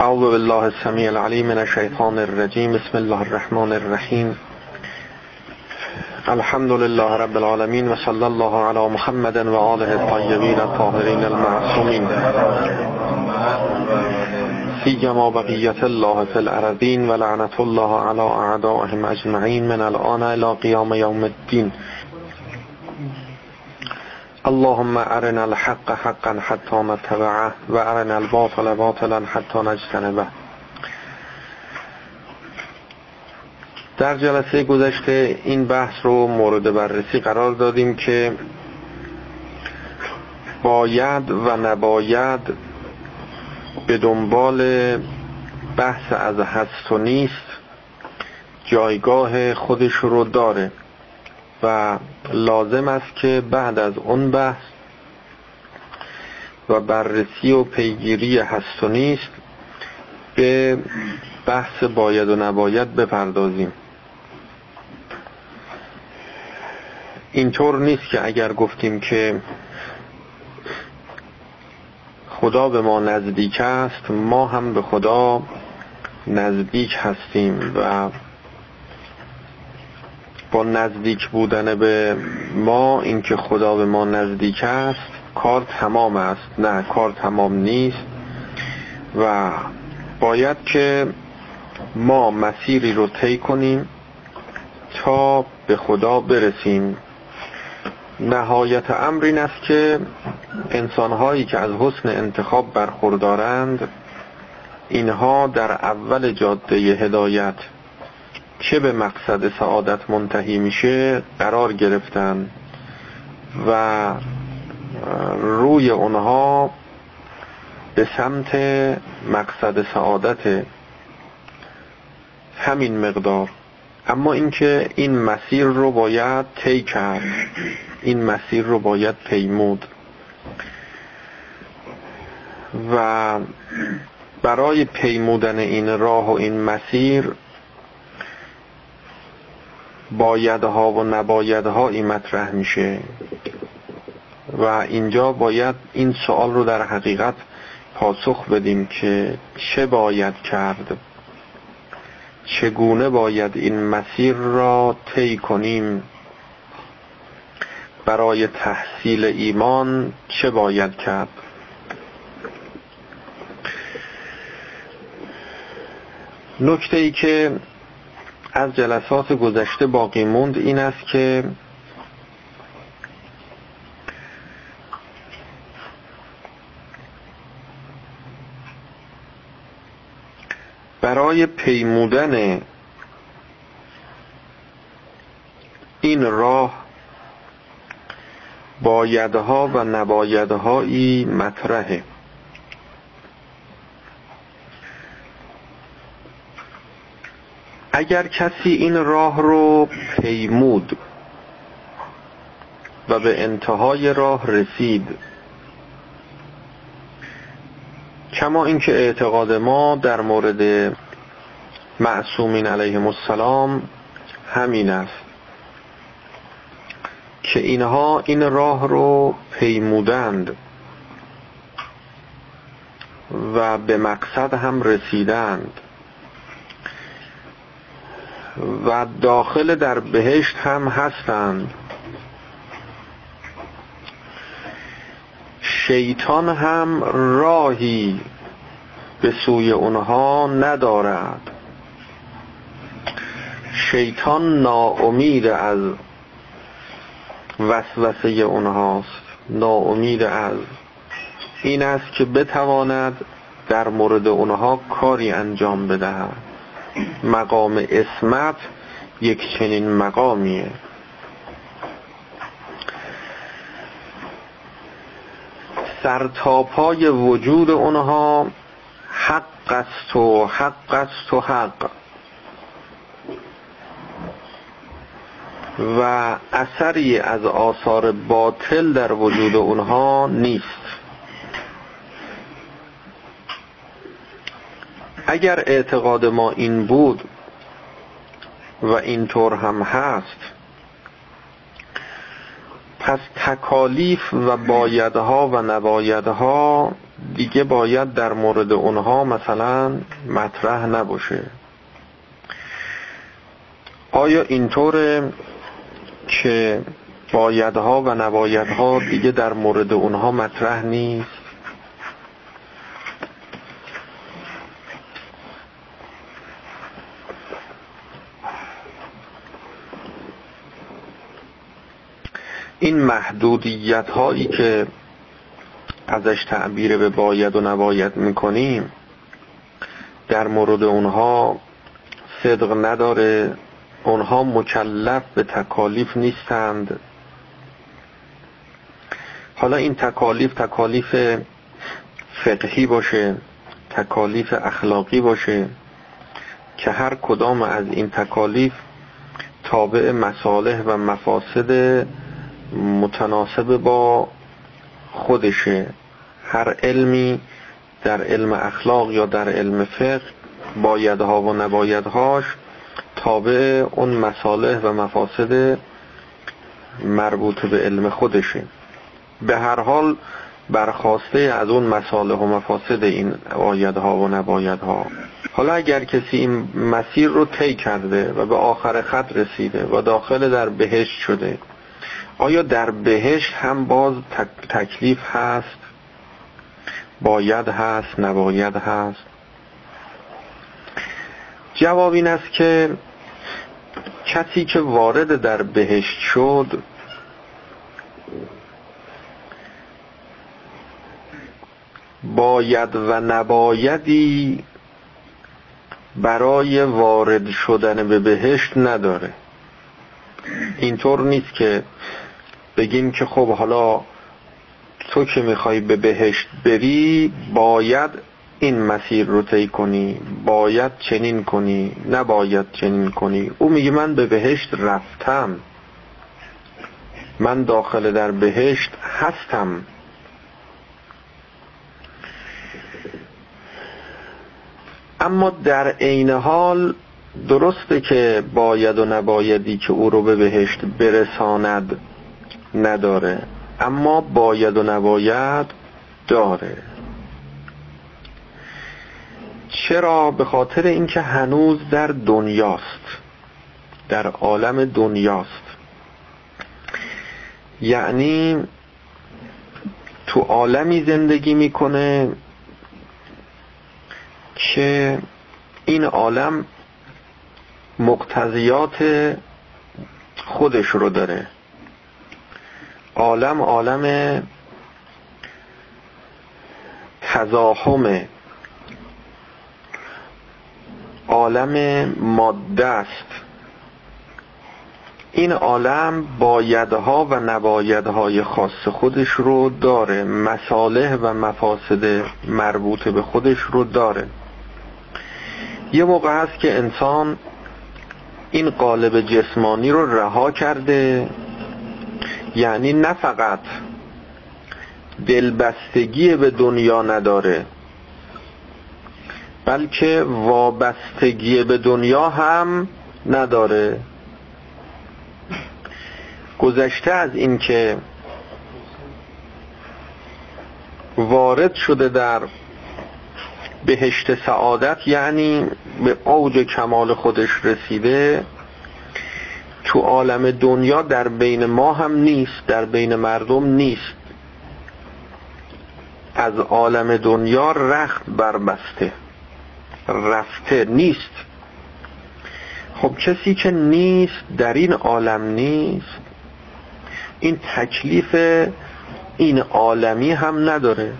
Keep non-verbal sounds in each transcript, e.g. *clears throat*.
أعوذ بالله السميع العليم من الشيطان الرجيم. بسم الله الرحمن الرحيم. الحمد لله رب العالمين وصلى الله على محمد وآله الطيبين الطاهرين المعصومين. سيما بقية الله في الأرضين ولعنة الله على أعدائهم أجمعين. من الآن إلى قيام يوم الدين. اللهم أرنا الحق حقا حتى نتبعه و أرنا الباطل باطلا حتى نجتنبه در جلسه گذشته این بحث رو مورد بررسی قرار دادیم که باید و نباید به دنبال بحث از هست و نیست جایگاه خودش رو داره و لازم است که بعد از اون بحث و بررسی و پیگیری هست و نیست به بحث باید و نباید بپردازیم. اینطور نیست که اگر گفتیم که خدا به ما نزدیک است ما هم به خدا نزدیک هستیم و با نزدیک بودن به ما اینکه خدا به ما نزدیک است کار تمام است. نه کار تمام نیست. و باید که ما مسیری رو طی کنیم تا به خدا برسیم. نهایت امر این است که انسانهایی که از حسن انتخاب برخوردارند اینها در اول جاده هدایت چه به مقصد سعادت منتهی میشه قرار گرفتن و روی اونها به سمت مقصد سعادت همین مقدار. اما اینکه این مسیر رو باید طی کرد این مسیر رو باید پیمود. و برای پیمودن این راه و این مسیر بایدها و نبایدها مطرح میشه. و اینجا باید این سوال رو در حقیقت پاسخ بدیم که چه باید کرد. چگونه باید این مسیر را طی کنیم؟ برای تحصیل ایمان چه باید کرد؟ نکته ای که از جلسات گذشته باقی موند این است که برای پیمودن این راه بایدها و نبایدهایی مطرحه. اگر کسی این راه رو پیمود و به انتهای راه رسید کما اینکه اعتقاد ما در مورد معصومین علیهم السلام همین است که اینها این راه رو پیمودند و به مقصد هم رسیدند. و داخل در بهشت هم هستند. شیطان هم راهی به سوی اونها ندارد. شیطان ناامید از وسوسه اونهاست. ناامید از این است که بتواند در مورد اونها کاری انجام بدهد. مقام اسمت یک چنین مقامیه. سرتاپای وجود اونها حق است و حق است و حق. و اثری از آثار باطل در وجود اونها نیست. اگر اعتقاد ما این بود و اینطور هم هست پس تکالیف و بایدها و نبایدها دیگه باید در مورد اونها مثلا مطرح نباشه. آیا اینطوره که بایدها و نبایدها دیگه در مورد اونها مطرح نیست این محدودیت هایی که ازش تعبیر به باید و نباید می‌کنیم در مورد اونها صدق نداره. اونها مکلف به تکالیف نیستند. حالا این تکالیف تکالیف فقهی باشه تکالیف اخلاقی باشه که هر کدام از این تکالیف تابع مصالح و مفاسد متناسب با خودشه. هر علمی در علم اخلاق یا در علم فقه بایدها و نبایدهاش تابع اون مصالح و مفاسد مربوط به علم خودشه. به هر حال برخواسته از اون مصالح و مفاسد این بایدها و نبایدها. حالا اگر کسی این مسیر رو طی کرده و به آخر خط رسیده و داخل در بهشت شده آیا در بهشت هم باز تکلیف هست؟ باید هست نباید هست؟ جواب این است که کسی که وارد در بهشت شد باید و نبایدی برای وارد شدن به بهشت نداره. اینطور نیست که بگیم که خب حالا تو که می‌خوای به بهشت بری باید این مسیر رو طی کنی باید چنین کنی نباید چنین کنی. او میگه من به بهشت رفتم. من داخل در بهشت هستم. اما در عین حال درسته که باید و نبایدی که او رو به بهشت برساند. نداره اما باید و نباید داره. چرا؟ به خاطر اینکه هنوز در دنیاست در عالم دنیاست. یعنی تو عالمی زندگی می‌کنه که این عالم مقتضیات خودش رو داره. عالم عالم تزاحم عالم ماده است. این عالم بایدها و نبایدهای خاص خودش رو داره مصالح و مفاسد مربوط به خودش رو داره. یه موقع هست که انسان این قالب جسمانی رو رها کرده یعنی نه فقط دلبستگی به دنیا نداره بلکه وابستگی به دنیا هم نداره. گذشته از اینکه وارد شده در بهشت سعادت یعنی به اوج کمال خودش رسیده تو عالم دنیا در بین ما هم نیست در بین مردم نیست. از عالم دنیا رخت بربسته رفته نیست. خب کسی که نیست در این عالم نیست این تکلیف این عالمی هم نداره.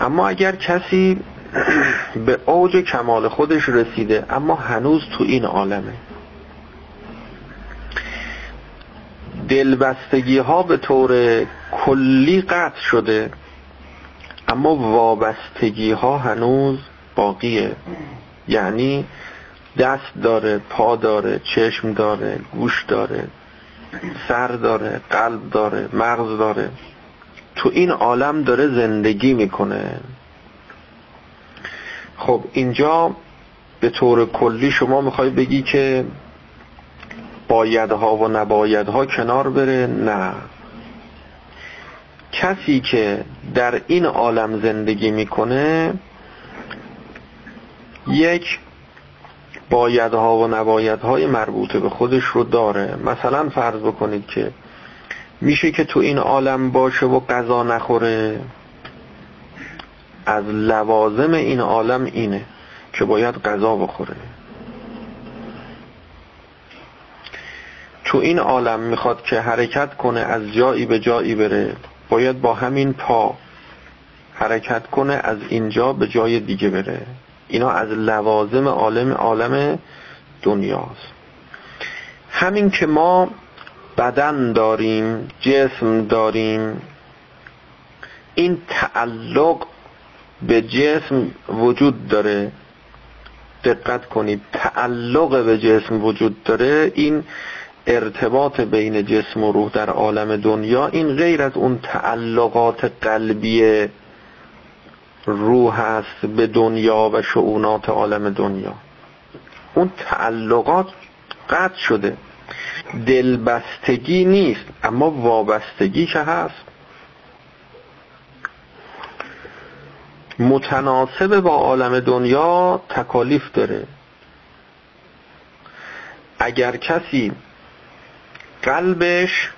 اما اگر کسی *clears throat* به اوج کمال خودش رسیده اما هنوز تو این عالمه. دلبستگی ها به طور کلی قطع شده اما وابستگی ها هنوز باقیه. یعنی دست داره پا داره چشم داره گوش داره سر داره قلب داره مغز داره. تو این عالم داره زندگی می‌کنه. خب اینجا به طور کلی شما می‌خوای بگی که بایدها و نبایدها کنار بره؟ نه. کسی که در این عالم زندگی می‌کنه یک بایدها و نبایدهای مربوطه به خودش رو داره. مثلا فرض بکنید که میشه که تو این عالم باشه و غذا نخوره. از لوازم این عالم اینه که باید غذا بخوره. تو این عالم می‌خواد که حرکت کنه از جایی به جایی بره باید با همین پا حرکت کنه از اینجا به جای دیگه بره. اینا از لوازم عالم عالم دنیاست. همین که ما بدن داریم جسم داریم این تعلق به جسم وجود داره. دقت کنید تعلق به جسم وجود داره. این ارتباط بین جسم و روح در عالم دنیا این غیر از اون تعلقات قلبی روح است به دنیا و شعونات عالم دنیا. اون تعلقات قطع شده. دلبستگی نیست اما وابستگی که هست. متناسب با عالم دنیا تکالیف داره. اگر کسی قلبش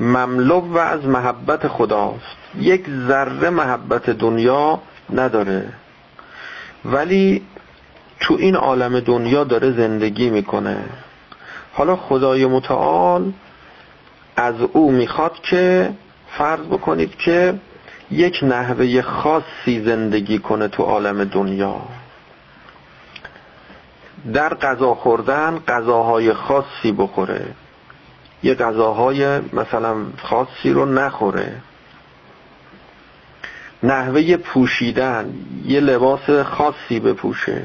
مملو و از محبت خداست. یک ذره محبت دنیا نداره. ولی تو این عالم دنیا داره زندگی می‌کنه. حالا خدای متعال از او می‌خواد که فرض بکنید که یک نحوه خاصی زندگی کنه تو عالم دنیا. در غذا خوردن غذاهای خاصی بخوره. یه غذاهای مثلا خاصی رو نخوره. نحوه پوشیدن یه لباس خاصی بپوشه.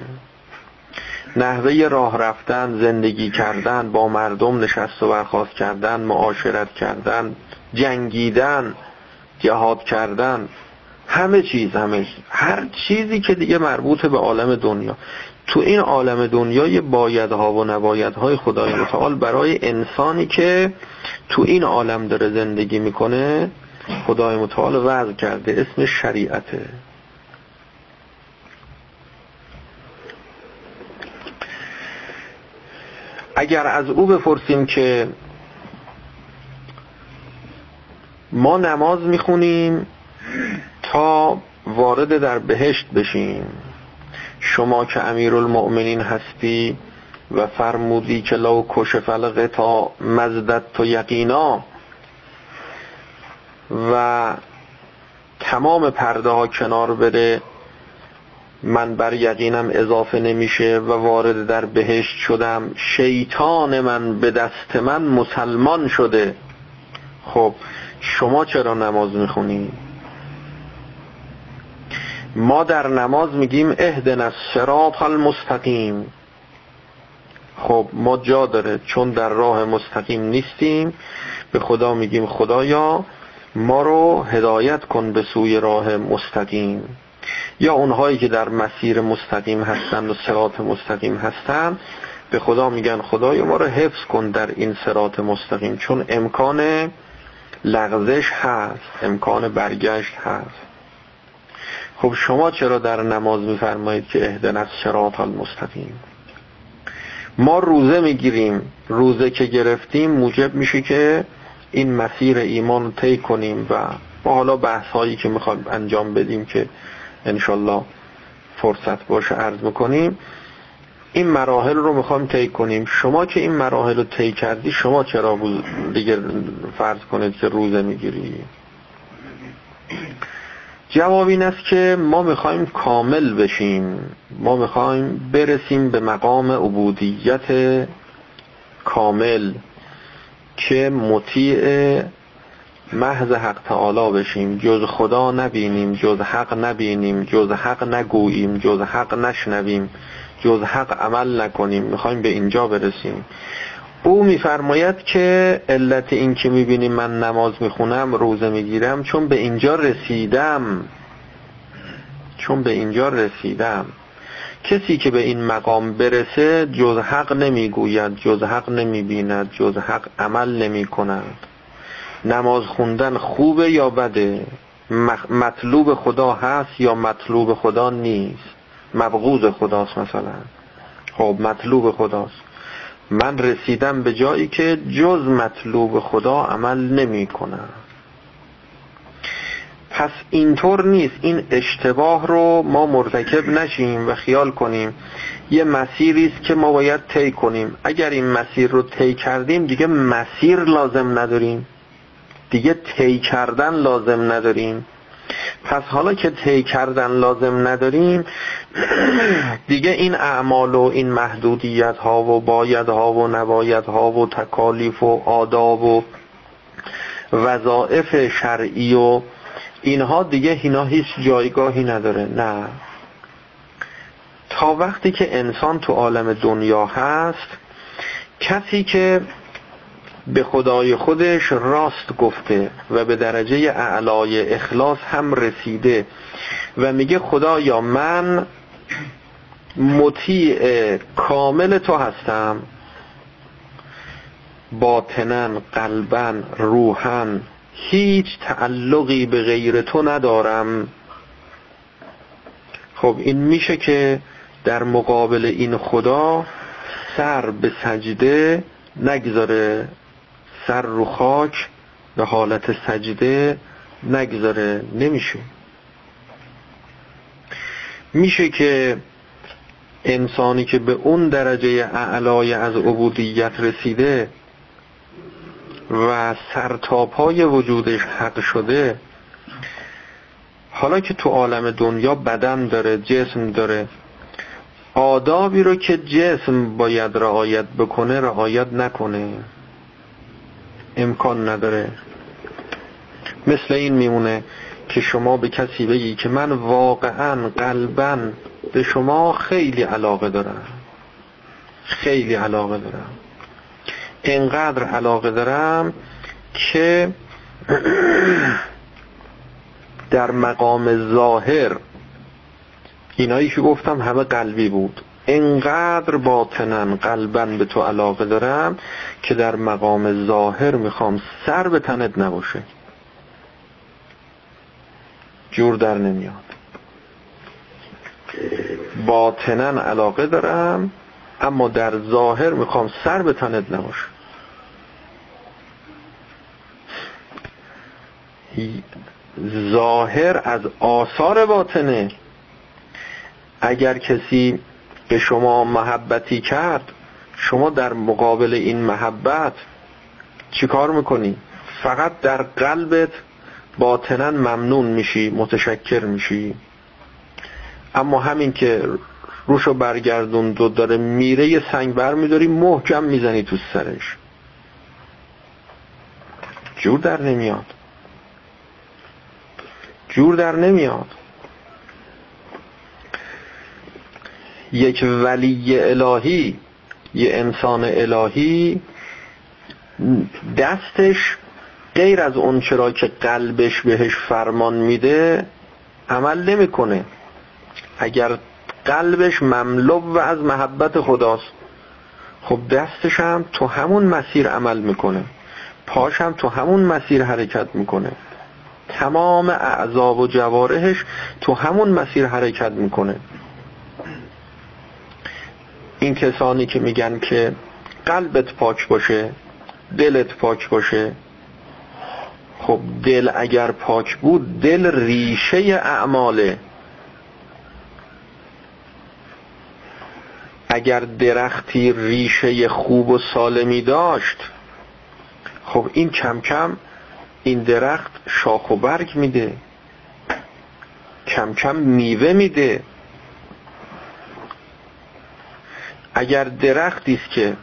نحوه راه رفتن زندگی کردن با مردم نشست و برخواست کردن معاشرت کردن جنگیدن جهاد کردن همه چیز همه هر چیزی که دیگه مربوط به عالم دنیا. تو این عالم دنیا یه بایدها و نبایدهای خدای متعال برای انسانی که تو این عالم داره زندگی می‌کنه خدای متعال وضع کرده اسم شریعته. اگر از او بپرسیم که ما نماز می‌خونیم تا وارد در بهشت بشیم. شما که امیر المؤمنین هستی و فرمودی که لو کشف تا مزدت تو یقینا و تمام پرده ها کنار بره من بر یقینم اضافه نمیشه و وارد در بهشت شدم شیطان من به دست من مسلمان شده خب شما چرا نماز می‌خونی؟ ما در نماز میگیم اهدن الصراط المستقیم. خب ما جا داره چون در راه مستقیم نیستیم به خدا میگیم خدایا ما رو هدایت کن به سوی راه مستقیم. یا اونهایی که در مسیر مستقیم هستند و سرات مستقیم هستند به خدا میگن خدای ما رو حفظ کن در این سرات مستقیم چون امکان لغزش هست امکان برگشت هست. خب شما چرا در نماز میفرمایید که اهدن از سرات المستقیم؟ ما روزه می‌گیریم. روزه که گرفتیم موجب میشه که این مسیر ایمان رو طی کنیم و با حالا بحث هایی که می‌خوایم انجام بدیم که انشالله فرصت باشه عرض می‌کنیم این مراحل رو می‌خوایم طی کنیم. شما که این مراحل رو طی کردی شما چرا دیگه فرض کنید که روزه می‌گیری؟ جواب این است که ما می‌خوایم کامل بشیم. ما می‌خوایم برسیم به مقام عبودیت کامل که مطیع محض حق تعالی بشیم. جز خدا نبینیم جز حق نبینیم جز حق نگوییم جز حق نشنویم جز حق عمل نکنیم. می‌خوایم به اینجا برسیم. او میفرماید که علت این که می‌بینیم من نماز می‌خونم روزه می‌گیرم چون به اینجا رسیدم. چون به اینجا رسیدم. کسی که به این مقام برسه جز حق نمی‌گوید جز حق نمی‌بیند جز حق عمل نمی کند نماز خوندن خوبه یا بده؟ مطلوب خدا هست یا مطلوب خدا نیست؟ مبغوض خداست مثلا. خب مطلوب خداست. من رسیدم به جایی که جز مطلوب خدا عمل نمی کنم. پس اینطور نیست. این اشتباه رو ما مرتکب نشیم و خیال کنیم. یه مسیری است که ما باید طی کنیم. اگر این مسیر رو طی کردیم دیگه مسیر لازم نداریم. دیگه طی کردن لازم نداریم. پس حالا که طی کردن لازم نداریم *clears throat* دیگه این اعمال و این محدودیت ها و باید ها و نباید ها و تکالیف و آداب و وظائف شرعی و اینها دیگه اینا هیچ جایگاهی نداره. نه. تا وقتی که انسان تو عالم دنیا هست کسی که به خدای خودش راست گفته و به درجه اعلای اخلاص هم رسیده و میگه خدایا من مطیع کامل تو هستم. باطنا قلبا روحا هیچ تعلقی به غیر تو ندارم. خب این میشه که در مقابل این خدا سر به سجده نگذاره. سر رو خاک به حالت سجده نگذاره نمیشه. میشه که انسانی که به اون درجه اعلای از عبودیت رسیده و سرتاپای وجودش حق شده حالا که تو عالم دنیا بدن داره جسم داره آدابی رو که جسم باید رعایت بکنه رعایت نکنه. امکان نداره. مثل این میمونه که شما به کسی بگی که من واقعا قلبا به شما خیلی علاقه دارم. خیلی علاقه دارم. انقدر علاقه دارم که در مقام ظاهر اینایی که گفتم همه قلبی بود. انقدر باطنا قلبا به تو علاقه دارم که در مقام ظاهر می‌خوام سر به تنت نباشه. جور در نمیاد. باطنا علاقه دارم اما در ظاهر می‌خوام سر به تنت نباشه. ظاهر از آثار باطنه. اگر کسی به شما محبتی کرد شما در مقابل این محبت چیکار می‌کنی؟ فقط در قلبت باطنا ممنون میشی متشکر میشی. اما همین که روشو برگردون دو داره میره یه سنگ بر میداری محکم می‌زنی تو سرش. جور در نمیاد. جور در نمیاد. یک ولی الهی یه انسان الهی دستش غیر از اون چرا که قلبش بهش فرمان میده عمل نمی‌کنه. اگر قلبش مملو از محبت خداست خب دستش هم تو همون مسیر عمل می‌کنه. پاش هم تو همون مسیر حرکت می‌کنه. تمام اعضا و جوارحش تو همون مسیر حرکت می‌کنه. این کسانی که میگن که قلبت پاک باشه دلت پاک باشه خب دل اگر پاک بود دل ریشه اعماله. اگر درختی ریشه خوب و سالمی داشت خب این کم کم این درخت شاخ و برگ میده. کم کم میوه میده. اگر درختی است که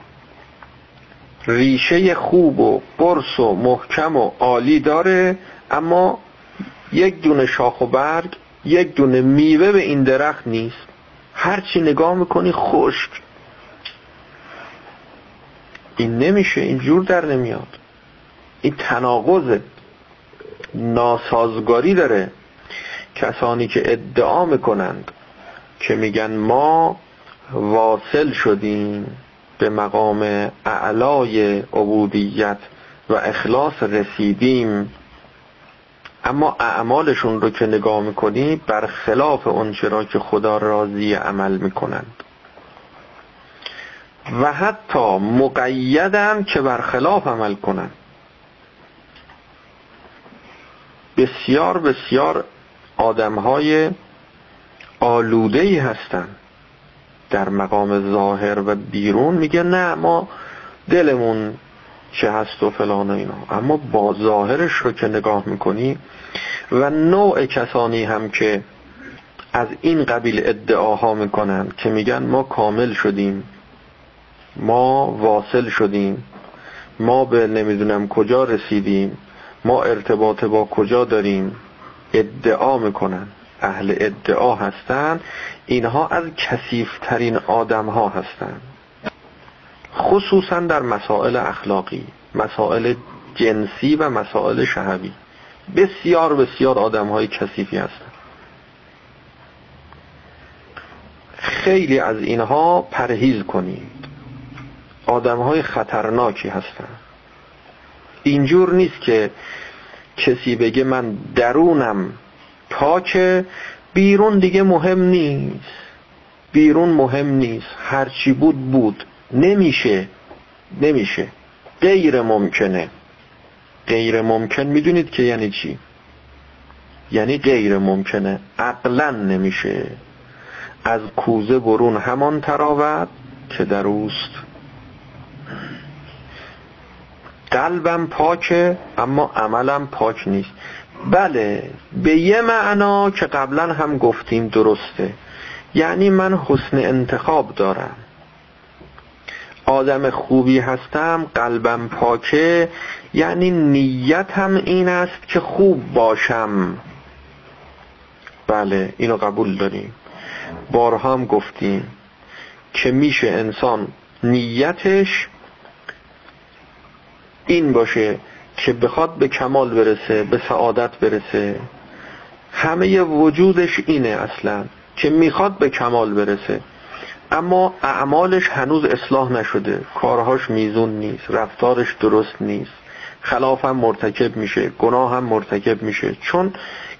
ریشه خوب و قرص و محکم و عالی داره اما یک دونه شاخ و برگ یک دونه میوه به این درخت نیست. هرچی نگاه می‌کنی خشک. این نمیشه این جور در نمیاد. این تناقضه ناسازگاری داره. کسانی که ادعا می‌کنند که میگن ما واصل شدیم به مقام اعلای عبودیت و اخلاص رسیدیم. اما اعمالشون رو که نگاه می‌کنی برخلاف اونچه را که خدا راضی عمل می‌کنند. و حتی مقیدم که برخلاف عمل کنند. بسیار بسیار آدمهای آلوده ای هستن در مقام ظاهر و بیرون میگه نه ما دلمون چه هست و فلان و اینا. اما با ظاهرش رو که نگاه می‌کنی و نوع کسانی هم که از این قبیل ادعاها می‌کنن که میگن ما کامل شدیم ما واصل شدیم ما به نمی‌دونم کجا رسیدیم ما ارتباط با کجا داریم ادعا می‌کنن. اهل ادعا هستن اینها از کسیفترین آدم ها هستن خصوصا در مسائل اخلاقی مسائل جنسی و مسائل شهبی بسیار بسیار آدم های کسیفی هستن خیلی از اینها پرهیز کنید. آدم های خطرناکی هستن اینجور نیست که کسی بگه من درونم پاکه بیرون دیگه مهم نیست. بیرون مهم نیست. هرچی بود بود. نمیشه. نمیشه. غیر ممکنه. غیر ممکن می‌دونید که یعنی چی؟ یعنی غیر ممکنه. عقلا نمیشه. از کوزه برون همان تراود که در اوست. قلبم پاکه اما عملم پاک نیست. بله به یه معنا که قبلا هم گفتیم درسته. یعنی من حسن انتخاب دارم. آدم خوبی هستم قلبم پاکه یعنی نیتم این است که خوب باشم. بله اینو قبول داریم. بارها هم گفتیم که میشه انسان نیتش این باشه که بخواد به کمال برسه به سعادت برسه. همه وجودش اینه اصلا که می‌خواد به کمال برسه. اما اعمالش هنوز اصلاح نشده. کارهاش میزون نیست رفتارش درست نیست. خلاف هم مرتکب میشه گناه هم مرتکب میشه. چون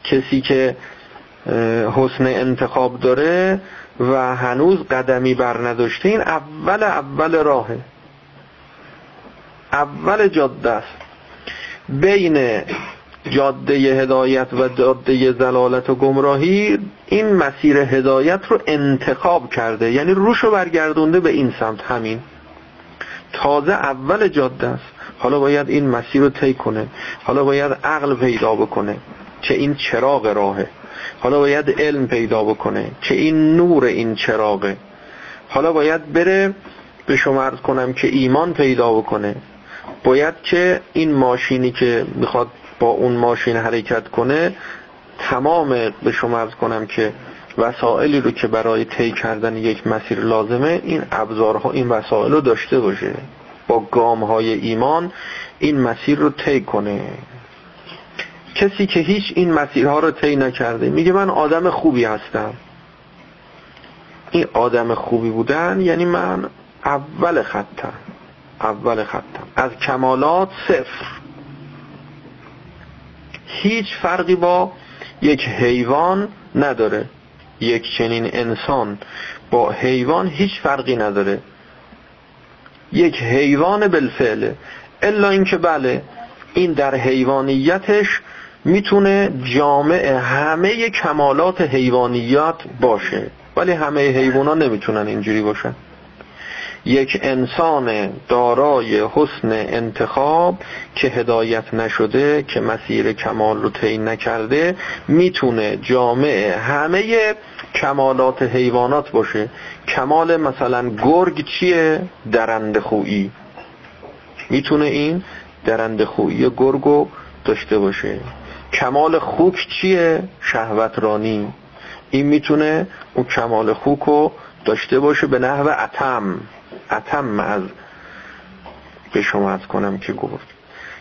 کسی که حسن انتخاب داره و هنوز قدمی بر نداشته این اول اول راهه. اول جاده است. بین جاده هدایت و جاده زلالت و گمراهی این مسیر هدایت رو انتخاب کرده. یعنی روش رو برگردونده به این سمت. همین. تازه اول جاده است. حالا باید این مسیر رو طی کنه. حالا باید عقل پیدا بکنه. که این چراغ راهه. حالا باید علم پیدا بکنه. که این نور این چراغه. حالا باید بره به شما کنم که ایمان پیدا بکنه. باید که این ماشینی که می‌خواد با اون ماشین حرکت کنه تمام به شما ارز کنم که وسائلی رو که برای طی کردن یک مسیر لازمه این ابزارها این وسائل رو داشته باشه. با گام های ایمان این مسیر رو طی کنه. کسی که هیچ این مسیرها رو طی نکرده میگه من آدم خوبی هستم. این آدم خوبی بودن یعنی من اول خطم. اول خطم از کمالات صفر. هیچ فرقی با یک حیوان نداره. یک چنین انسان با حیوان هیچ فرقی نداره. یک حیوان بالفعله. الا اینکه بله این در حیوانیتش می‌تونه جامع همه کمالات حیوانیت باشه. ولی همه حیوانات نمی‌تونن اینجوری باشن. یک انسان دارای حسن انتخاب که هدایت نشده که مسیر کمال رو طی نکرده می‌تونه جامع همه کمالات حیوانات باشه. کمال مثلا گرگ چیه؟ درند خویی. می‌تونه این درند خویی گرگو داشته باشه. کمال خوک چیه؟ شهوت رانی این می‌تونه اون کمال خوک داشته باشه به نحو اتم. اتم از به شما از کنم که گفت.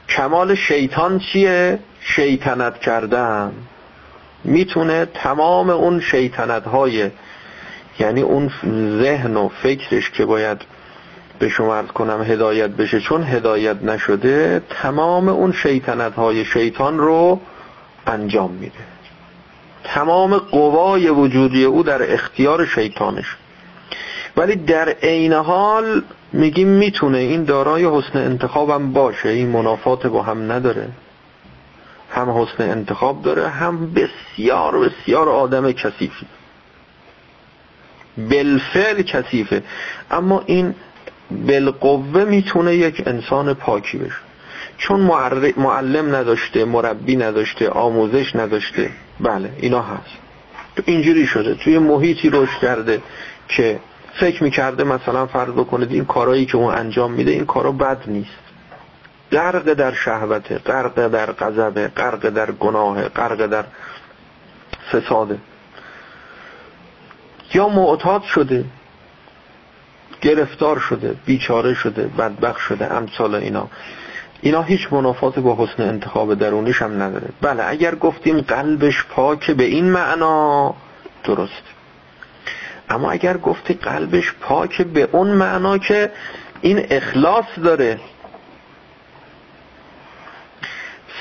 کمال شیطان چیه؟ شیطنت کردن. می‌تونه تمام اون شیطنت های یعنی اون ذهن و فکرش که باید به شما ارز کنم هدایت بشه. چون هدایت نشده تمام اون شیطنت های شیطان رو انجام میده. تمام قوای وجودی او در اختیار شیطانش. ولی در عین حال میگیم می‌تونه. این دارای حسن انتخابم باشه. این منافات با هم نداره. هم حسن انتخاب داره هم بسیار بسیار آدم کثیفی بالفعل کثیفه. اما این بالقوه می‌تونه یک انسان پاکی بشه. چون معلم نداشته مربی نداشته آموزش نداشته. بله اینا هست. تو اینجوری شده. توی محیطی رشد کرده که فکر می‌کرده مثلا فرض بکنید این کارایی که اون انجام میده این کارا بد نیست. غرق در شهوته غرق در غضب غرق در گناه غرق در فساده یا معتاد شده گرفتار شده بیچاره شده بدبخ شده امثال اینا. اینا هیچ منافات با حسن انتخاب درونیش هم نداره. بله اگر گفتیم قلبش پاک به این معنا درست. اما اگر گفتی قلبش پاک به اون معنا که این اخلاص داره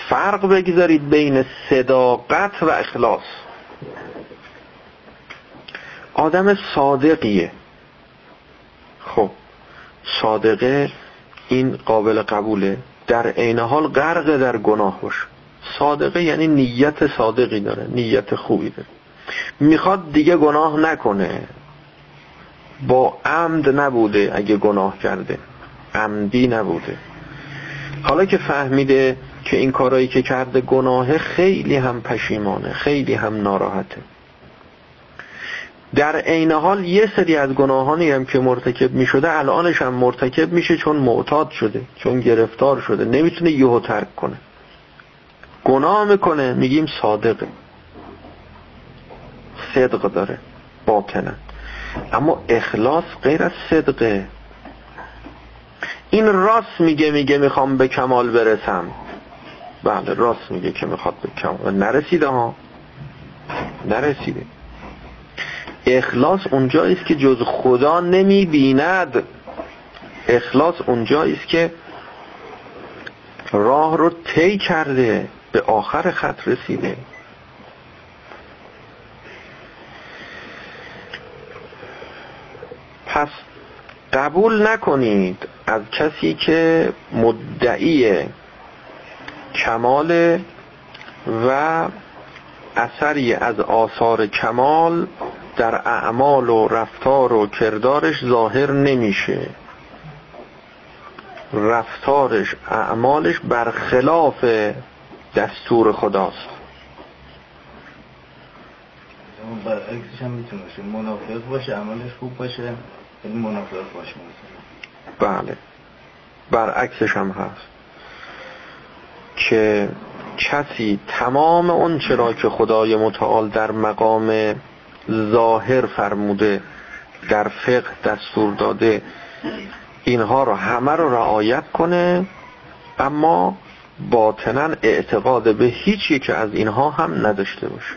فرق بگذارید بین صداقت و اخلاص. آدم صادقیه. خب صادقه این قابل قبوله. در عین حال غرق در گناه باشه صادقه یعنی نیت صادقی داره نیت خوبی داره. می‌خواد دیگه گناه نکنه. با عمد نبوده اگه گناه کرده. عمدی نبوده. حالا که فهمیده که این کارایی که کرده گناه خیلی هم پشیمانه خیلی هم ناراحته. در عین حال یه سری از گناهانی هم که مرتکب می شده الانش هم مرتکب میشه چون معتاد شده چون گرفتار شده. نمی‌تونه یهو ترک کنه. گناه می‌کنه میگیم صادقه. صدق داره. باطنه. اما اخلاص غیر از صدقه. این راست میگه میگه می‌خوام به کمال برسم. بله راست میگه که می‌خواد به کمال. نرسیده ها. نرسیده. اخلاص اونجایی است که جز خدا نمی بیند اخلاص اونجایی است که راه رو طی کرده به آخر خط رسیده. پس قبول نکنید از کسی که مدعی کمال و اثری از آثار کمال در اعمال و رفتار و کردارش ظاهر نمیشه. رفتارش اعمالش برخلاف دستور خداست. برعکسش هم می‌تونه باشه. منافق باشه عملش خوب باشه. باشه بله. برعکسش هم هست. که کسی تمام اون چرا که خدای متعال در مقام ظاهر فرموده در فقه دستور داده اینها رو همه رو رعایت کنه اما باطنا اعتقاد به هیچ یک از اینها هم نداشته باشه.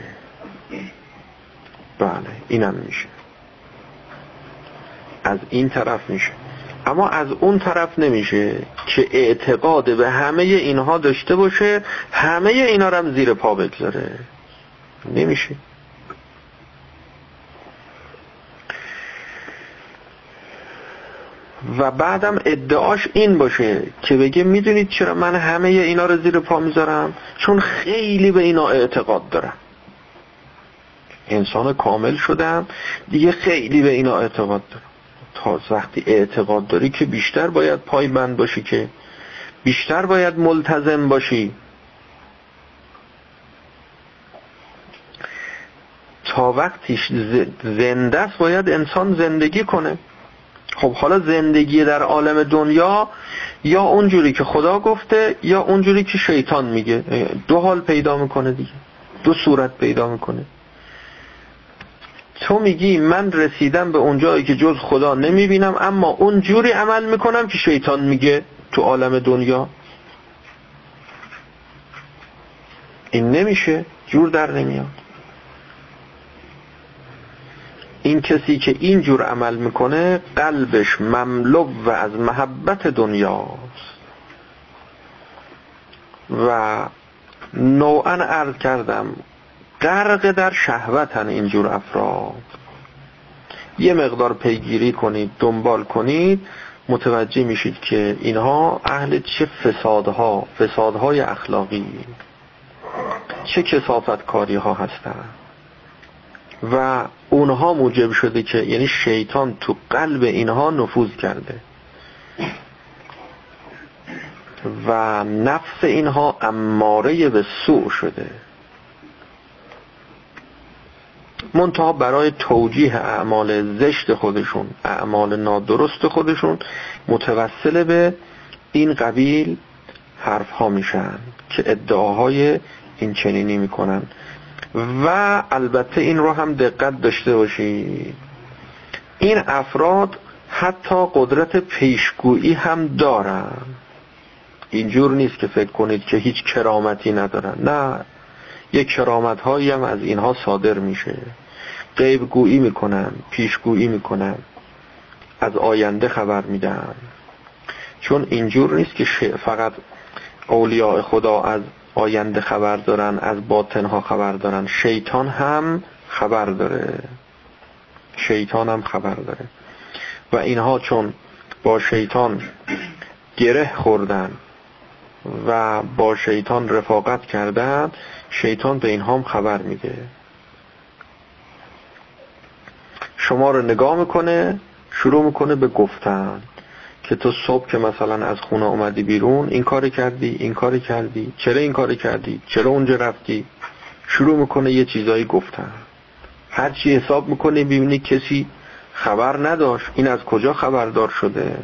بله اینم میشه. از این طرف میشه. اما از اون طرف نمیشه که اعتقاد به همه اینها داشته باشه همه اینا رو هم زیر پا بگذاره. نمیشه. و بعدم ادعاش این باشه که بگه می‌دونید چرا من همه اینا رو زیر پا می‌ذارم؟ چون خیلی به اینا اعتقاد دارم. انسان کامل شدم دیگه خیلی به اینا اعتقاد دارم. تا وقتی اعتقاد داری که بیشتر باید پایبند باشی که بیشتر باید ملتزم باشی. تا وقتیش زنده است باید انسان زندگی کنه. خب حالا زندگی در عالم دنیا یا اونجوری که خدا گفته یا اونجوری که شیطان میگه. دو حال پیدا می‌کنه دیگه. دو صورت پیدا می‌کنه. تو میگی من رسیدم به اونجایی که جز خدا نمی‌بینم اما اونجوری عمل می‌کنم که شیطان میگه تو عالم دنیا. این نمیشه جور در نمیاد. این کسی که اینجور عمل می‌کنه قلبش مملو و از محبت دنیاست. و نوعا عرض کردم غرق در شهوتن اینجور افراد. یه مقدار پیگیری کنید دنبال کنید متوجه میشید که اینها اهل چه فسادها فسادهای اخلاقی؟ چه کسافت کاری ها هستن و اونها موجب شده که یعنی شیطان تو قلب اینها نفوذ کرده. و نفس اینها اماره به سوء شده. منتها برای توجیه اعمال زشت خودشون اعمال نادرست خودشون متوسل به این قبیل حرف ها میشن که ادعاهای این چنینی می‌کنن. و البته این رو هم دقت داشته باشید. این افراد حتی قدرت پیشگویی هم دارن. اینجور نیست که فکر کنید که هیچ کرامتی ندارن. نه. یک کرامت هایی هم از اینها صادر میشه. غیب گویی می‌کنن پیشگویی می‌کنن. از آینده خبر میدن. چون اینجور نیست که فقط اولیاء خدا از آینده خبر دارن از باطنها خبر دارن. شیطان هم خبر داره. شیطان هم خبر داره. و اینها چون با شیطان گره خوردن و با شیطان رفاقت کردن شیطان به اینها هم خبر میده. شما رو نگاه می‌کنه شروع می‌کنه به گفتن که تو صبح که مثلا از خونه اومدی بیرون این کاری کردی این کاری کردی چرا این کاری کردی چرا اونجا رفتی؟ شروع می‌کنه یه چیزایی گفتن. هر چی حساب می‌کنه ببینی کسی خبر نداشت. این از کجا خبردار شده؟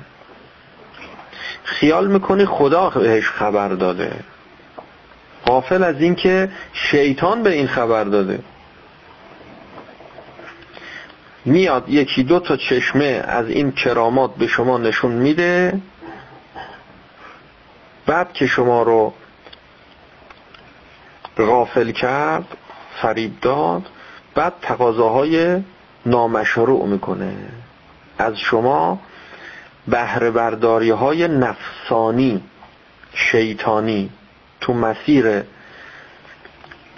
خیال می‌کنی خدا بهش خبر داده. غافل از اینکه شیطان به این خبر داده. میاد یکی دو تا چشمه از این کرامات به شما نشون میده. بعد که شما رو غافل کرد فریب داد بعد تقاضاهای نامشروع می‌کنه. از شما بهره برداری های نفسانی شیطانی تو مسیر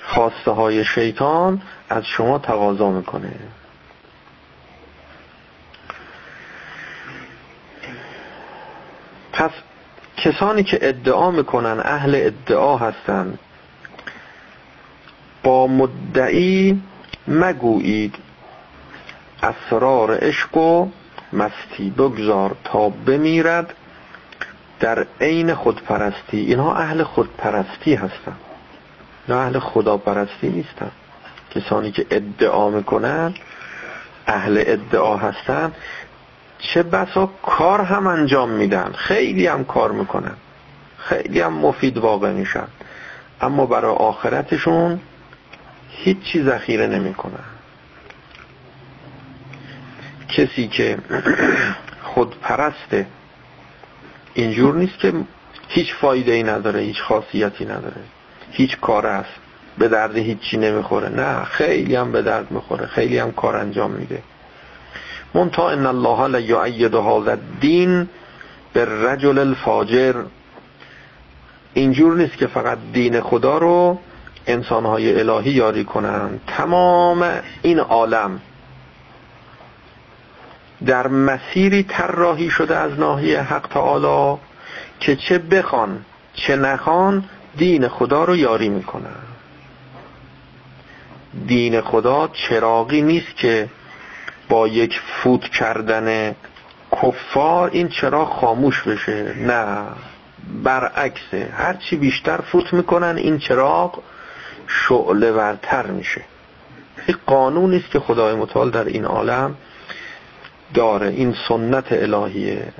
خواسته های شیطان از شما تقاضا می‌کنه. پس کسانی که ادعا می‌کنن اهل ادعا هستند با مدعی مگویید اسرار عشق و مستی بگذار تا بمیرد در عین خودپرستی اینها اهل خودپرستی هستند نه اهل خداپرستی نیستن. کسانی که ادعا می‌کنن اهل ادعا هستن. چه بسا کار هم انجام میدن. خیلی هم کار می‌کنن. خیلی هم مفید واقع میشن. اما برای آخرتشون هیچی ذخیره نمی‌کنن. کسی که *clears throat* خود پرسته اینجور نیست که هیچ فایده ای نداره هیچ خاصیتی نداره. هیچ کار است. به درد هیچی نمی‌خوره. نه خیلی هم به درد می‌خوره. خیلی هم کار انجام میده. منتها ان الله لا یعید هذا الدین به رجل الفاجر. اینجور نیست که فقط دین خدا رو انسانهای الهی یاری کنند تمام این عالم در مسیری طراحی شده از ناحیه حق تعالی که چه بخوان چه نخوان دین خدا رو یاری می‌کنن. دین خدا چراغی نیست که با یک فوت کردن کفار این چراغ خاموش بشه. نه. برعکسه هرچی بیشتر فوت می‌کنن این چراغ شعله ورتر میشه. این قانونی است که خدای متعال در این عالم داره. این سنت الهیه.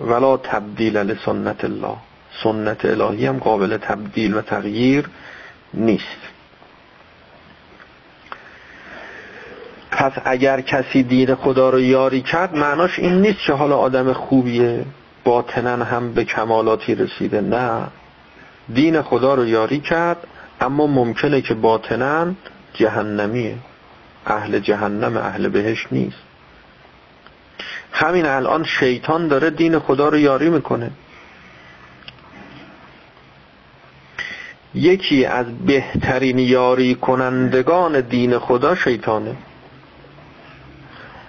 ولا تبدیل لسنت الله. سنت الهی هم قابل تبدیل و تغییر نیست. پس اگر کسی دین خدا رو یاری کرد معناش این نیست که حالا آدم خوبیه باطنا هم به کمالاتی رسیده. نه. دین خدا رو یاری کرد اما ممکنه که باطنا جهنمیه. اهل جهنم اهل بهش نیست. همین الان شیطان داره دین خدا رو یاری می‌کنه. یکی از بهترین یاری کنندگان دین خدا شیطانه.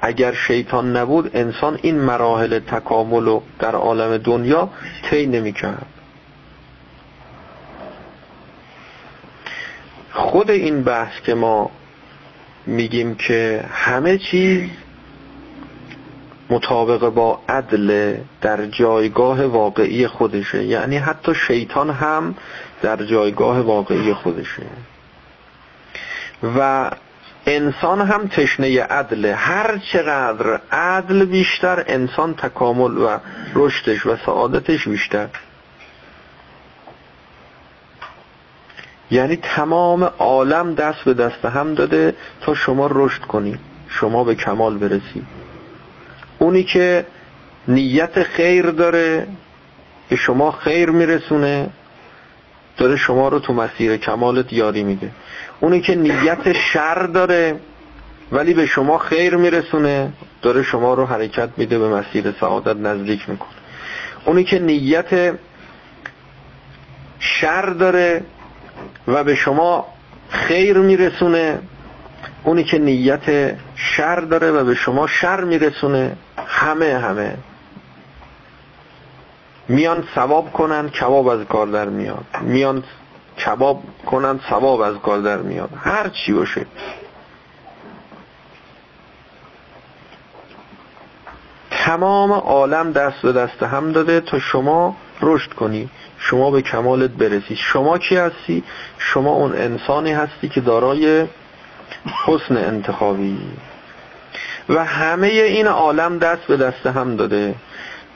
اگر شیطان نبود انسان این مراحل تکامل رو در عالم دنیا طی نمی‌کرد. خود این بحث که ما میگیم که همه چیز مطابق با عدل در جایگاه واقعی خودشه. یعنی حتی شیطان هم در جایگاه واقعی خودشه. و انسان هم تشنه عدل. هر چقدر عدل بیشتر انسان تکامل و رشدش و سعادتش بیشتر. یعنی تمام عالم دست به دست هم داده تا شما رشد کنی شما به کمال برسی. اونی که نیت خیر داره به شما خیر میرسونه داره شما رو تو مسیر کمالت یاری میده. اونی که نیت شر داره ولی به شما خیر میرسونه داره شما رو حرکت میده به مسیر سعادت نزدیک می‌کنه. اونی که نیت شر داره و به شما خیر میرسونه اونی که نیت شر داره و به شما شر میرسونه همه همه. میان ثواب کنن کباب از کار در میاد. میان کباب کنن ثواب از کار در میاد. هر چی باشه. تمام عالم دست به دست هم داده تا شما رشد کنی. شما به کمالت برسی. شما کی هستی؟ شما اون انسانی هستی که دارای حسن انتخابی. و همه این عالم دست به دست هم داده.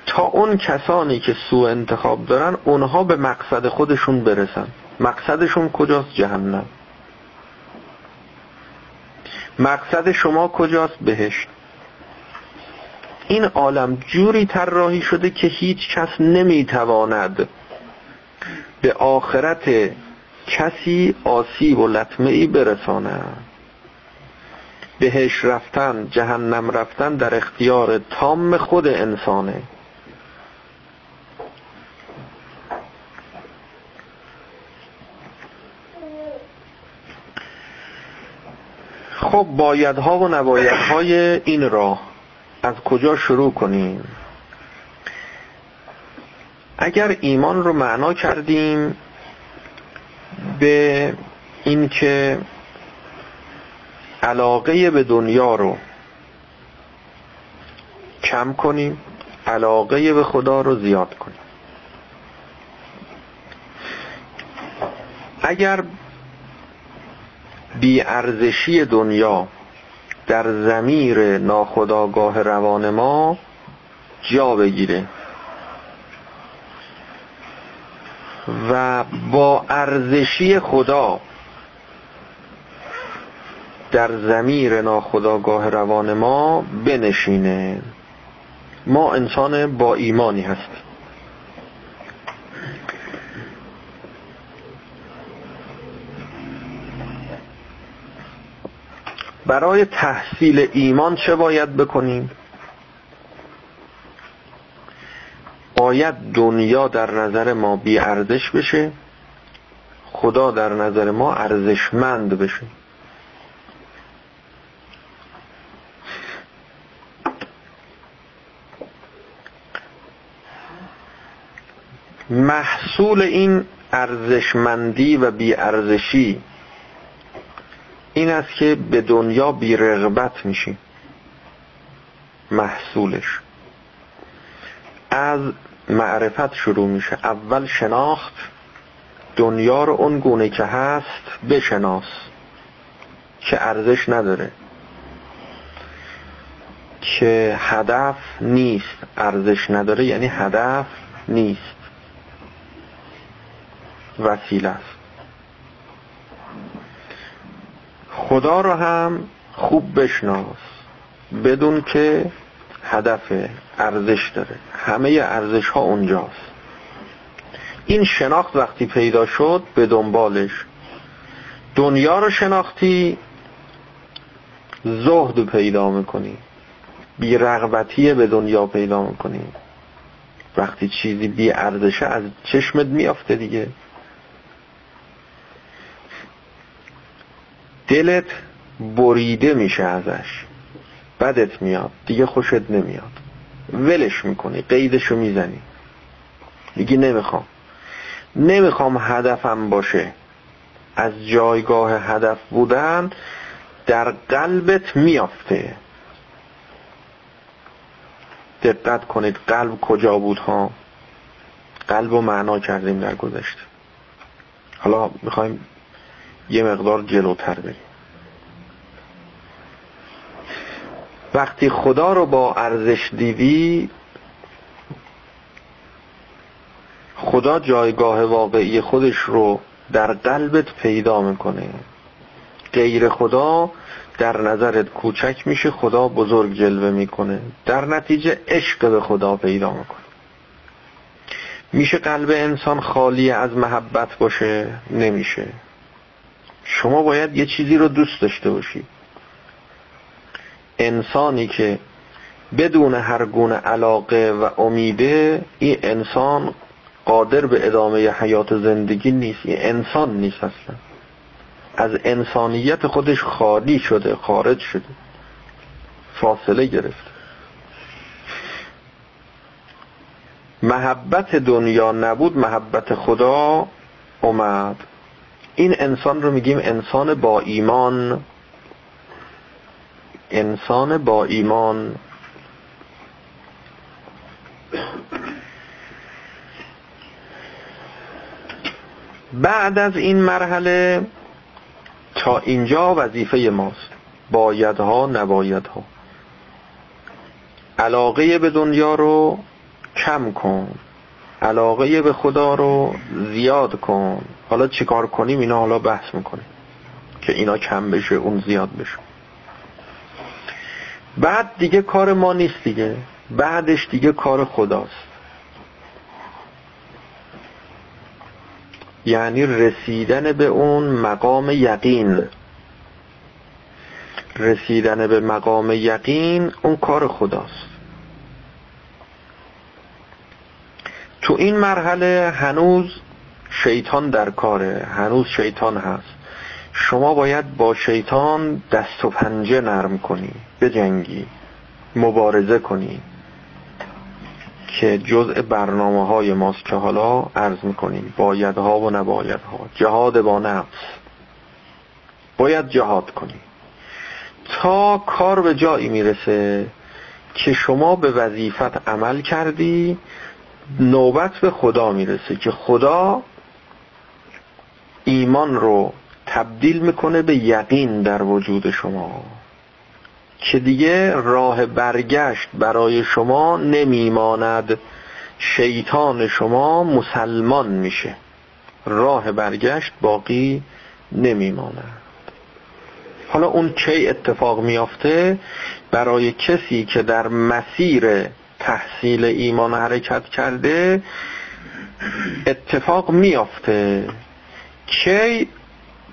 تا اون کسانی که سوء انتخاب دارن اونها به مقصد خودشون برسن. مقصدشون کجاست؟ جهنم. مقصد شما کجاست؟ بهشت. این عالم جوری طراحی شده که هیچ کس نمی‌تواند به آخرت کسی آسیب و لطمه ای برسانه بهش رفتن جهنم رفتن در اختیار تام خود انسانه. خب بایدها و نبایدهای این راه. از کجا شروع کنیم؟ اگر ایمان رو معنا کردیم به اینکه علاقه به دنیا رو کم کنیم علاقه به خدا رو زیاد کنیم. اگر بیارزشی دنیا در زمیر ناخداگاه روان ما جا بگیره و با ارزشی خدا در زمیر ناخداگاه روان ما بنشینه. ما انسان با ایمانی هستیم. برای تحصیل ایمان چه باید بکنیم؟ باید دنیا در نظر ما بی ارزش بشه خدا در نظر ما ارزشمند بشه. محصول این ارزشمندی و بیارزشی این است که به دنیا بی رغبت میشیم. محصولش. از معرفت شروع میشه. اول شناخت دنیا رو اون گونه که هست بشناس. که ارزش نداره. که هدف نیست. ارزش نداره یعنی هدف نیست. وسیله است. خدا رو هم خوب بشناس بدون که هدف ارزش داره. همه ارزش ها اونجاست. این شناخت وقتی پیدا شد به دنبالش دنیا رو شناختی زهد پیدا می‌کنی. بی رغبتی به دنیا پیدا می‌کنی. وقتی چیزی بی ارزشه از چشمت میافته دیگه. دلت بریده میشه ازش. بدت میاد. دیگه خوشت نمیاد. ولش می‌کنی. قیدشو می‌زنی. میگی نمی‌خوام. نمی‌خوام هدفم باشه. از جایگاه هدف بودن در قلبت میافته. دقت کنید قلب کجا بود ها. قلب و معنا کردیم در گذشته. حالا می‌خوایم یه مقدار جلوتر بریم. وقتی خدا رو با ارزش دیدی خدا جایگاه واقعی خودش رو در قلبت پیدا می‌کنه. غیر خدا در نظرت کوچک میشه خدا بزرگ جلوه می‌کنه. در نتیجه عشق به خدا پیدا می‌کنه. میشه قلب انسان خالی از محبت باشه؟ نمیشه. شما باید یه چیزی رو دوست داشته باشی. انسانی که بدون هر گونه علاقه و امیده این انسان قادر به ادامه حیات زندگی نیست. این انسان نیست اصلا. از انسانیت خودش خالی شده خارج شده. فاصله گرفته. محبت دنیا نبود محبت خدا اومد. این انسان رو میگیم انسان با ایمان. انسان با ایمان. بعد از این مرحله تا اینجا وظیفه ماست. بایدها نبایدها. علاقه به دنیا رو کم کن. علاقه به خدا رو زیاد کن. حالا چیکار کنیم؟ اینا حالا بحث می‌کنیم که اینا کم بشه اون زیاد بشه. بعد دیگه کار ما نیست دیگه. بعدش دیگه کار خداست. یعنی رسیدن به اون مقام یقین. رسیدن به مقام یقین اون کار خداست. تو این مرحله هنوز شیطان در کاره. هنوز شیطان هست. شما باید با شیطان دست و پنجه نرم کنی بجنگی مبارزه کنی که جزء برنامه های ماست که حالا عرض می‌کنیم. بایدها و نبایدها. جهاد با نفس. باید جهاد کنی. تا کار به جایی می‌رسه که شما به وظیفت عمل کردی نوبت به خدا می‌رسه که خدا ایمان رو تبدیل می‌کنه به یقین در وجود شما که دیگه راه برگشت برای شما نمیماند. شیطان شما مسلمان میشه. راه برگشت باقی نمیماند. حالا اون کی اتفاق میافته؟ برای کسی که در مسیر تحصیل ایمان حرکت کرده اتفاق میافته. کی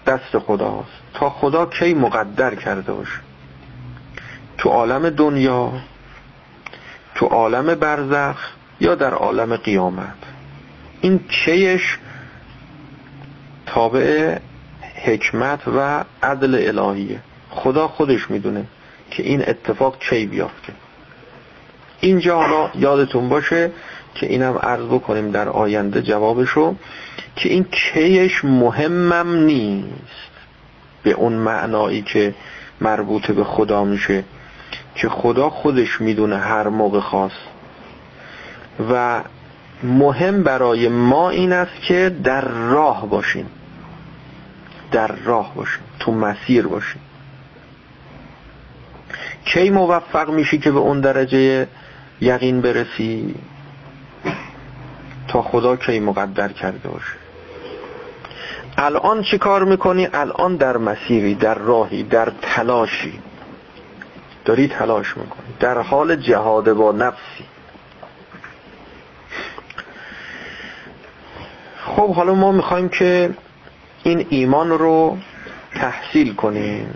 دست خداست؟ تا خدا کی مقدر کرده باشه؟ تو عالم دنیا تو عالم برزخ یا در عالم قیامت؟ این کیش تابع حکمت و عدل الهیه. خدا خودش می‌دونه که این اتفاق کی بیافته. اینجا حالا یادتون باشه که اینم عرض بکنیم در آینده جوابشو که این کیش مهمم نیست به اون معنایی که مربوط به خدا میشه که خدا خودش می‌دونه هر موقع خواست. و مهم برای ما این است که در راه باشیم. در راه باشیم تو مسیر باشیم. کی موفق میشی که به اون درجه یقین برسی؟ تا خدا کی مقدر کرده باشه. الان چی کار می‌کنی؟ الان در مسیری در راهی در تلاشی. داری تلاش می‌کنی. در حال جهاد با نفسی. خب حالا ما می‌خوایم که این ایمان رو تحصیل کنیم.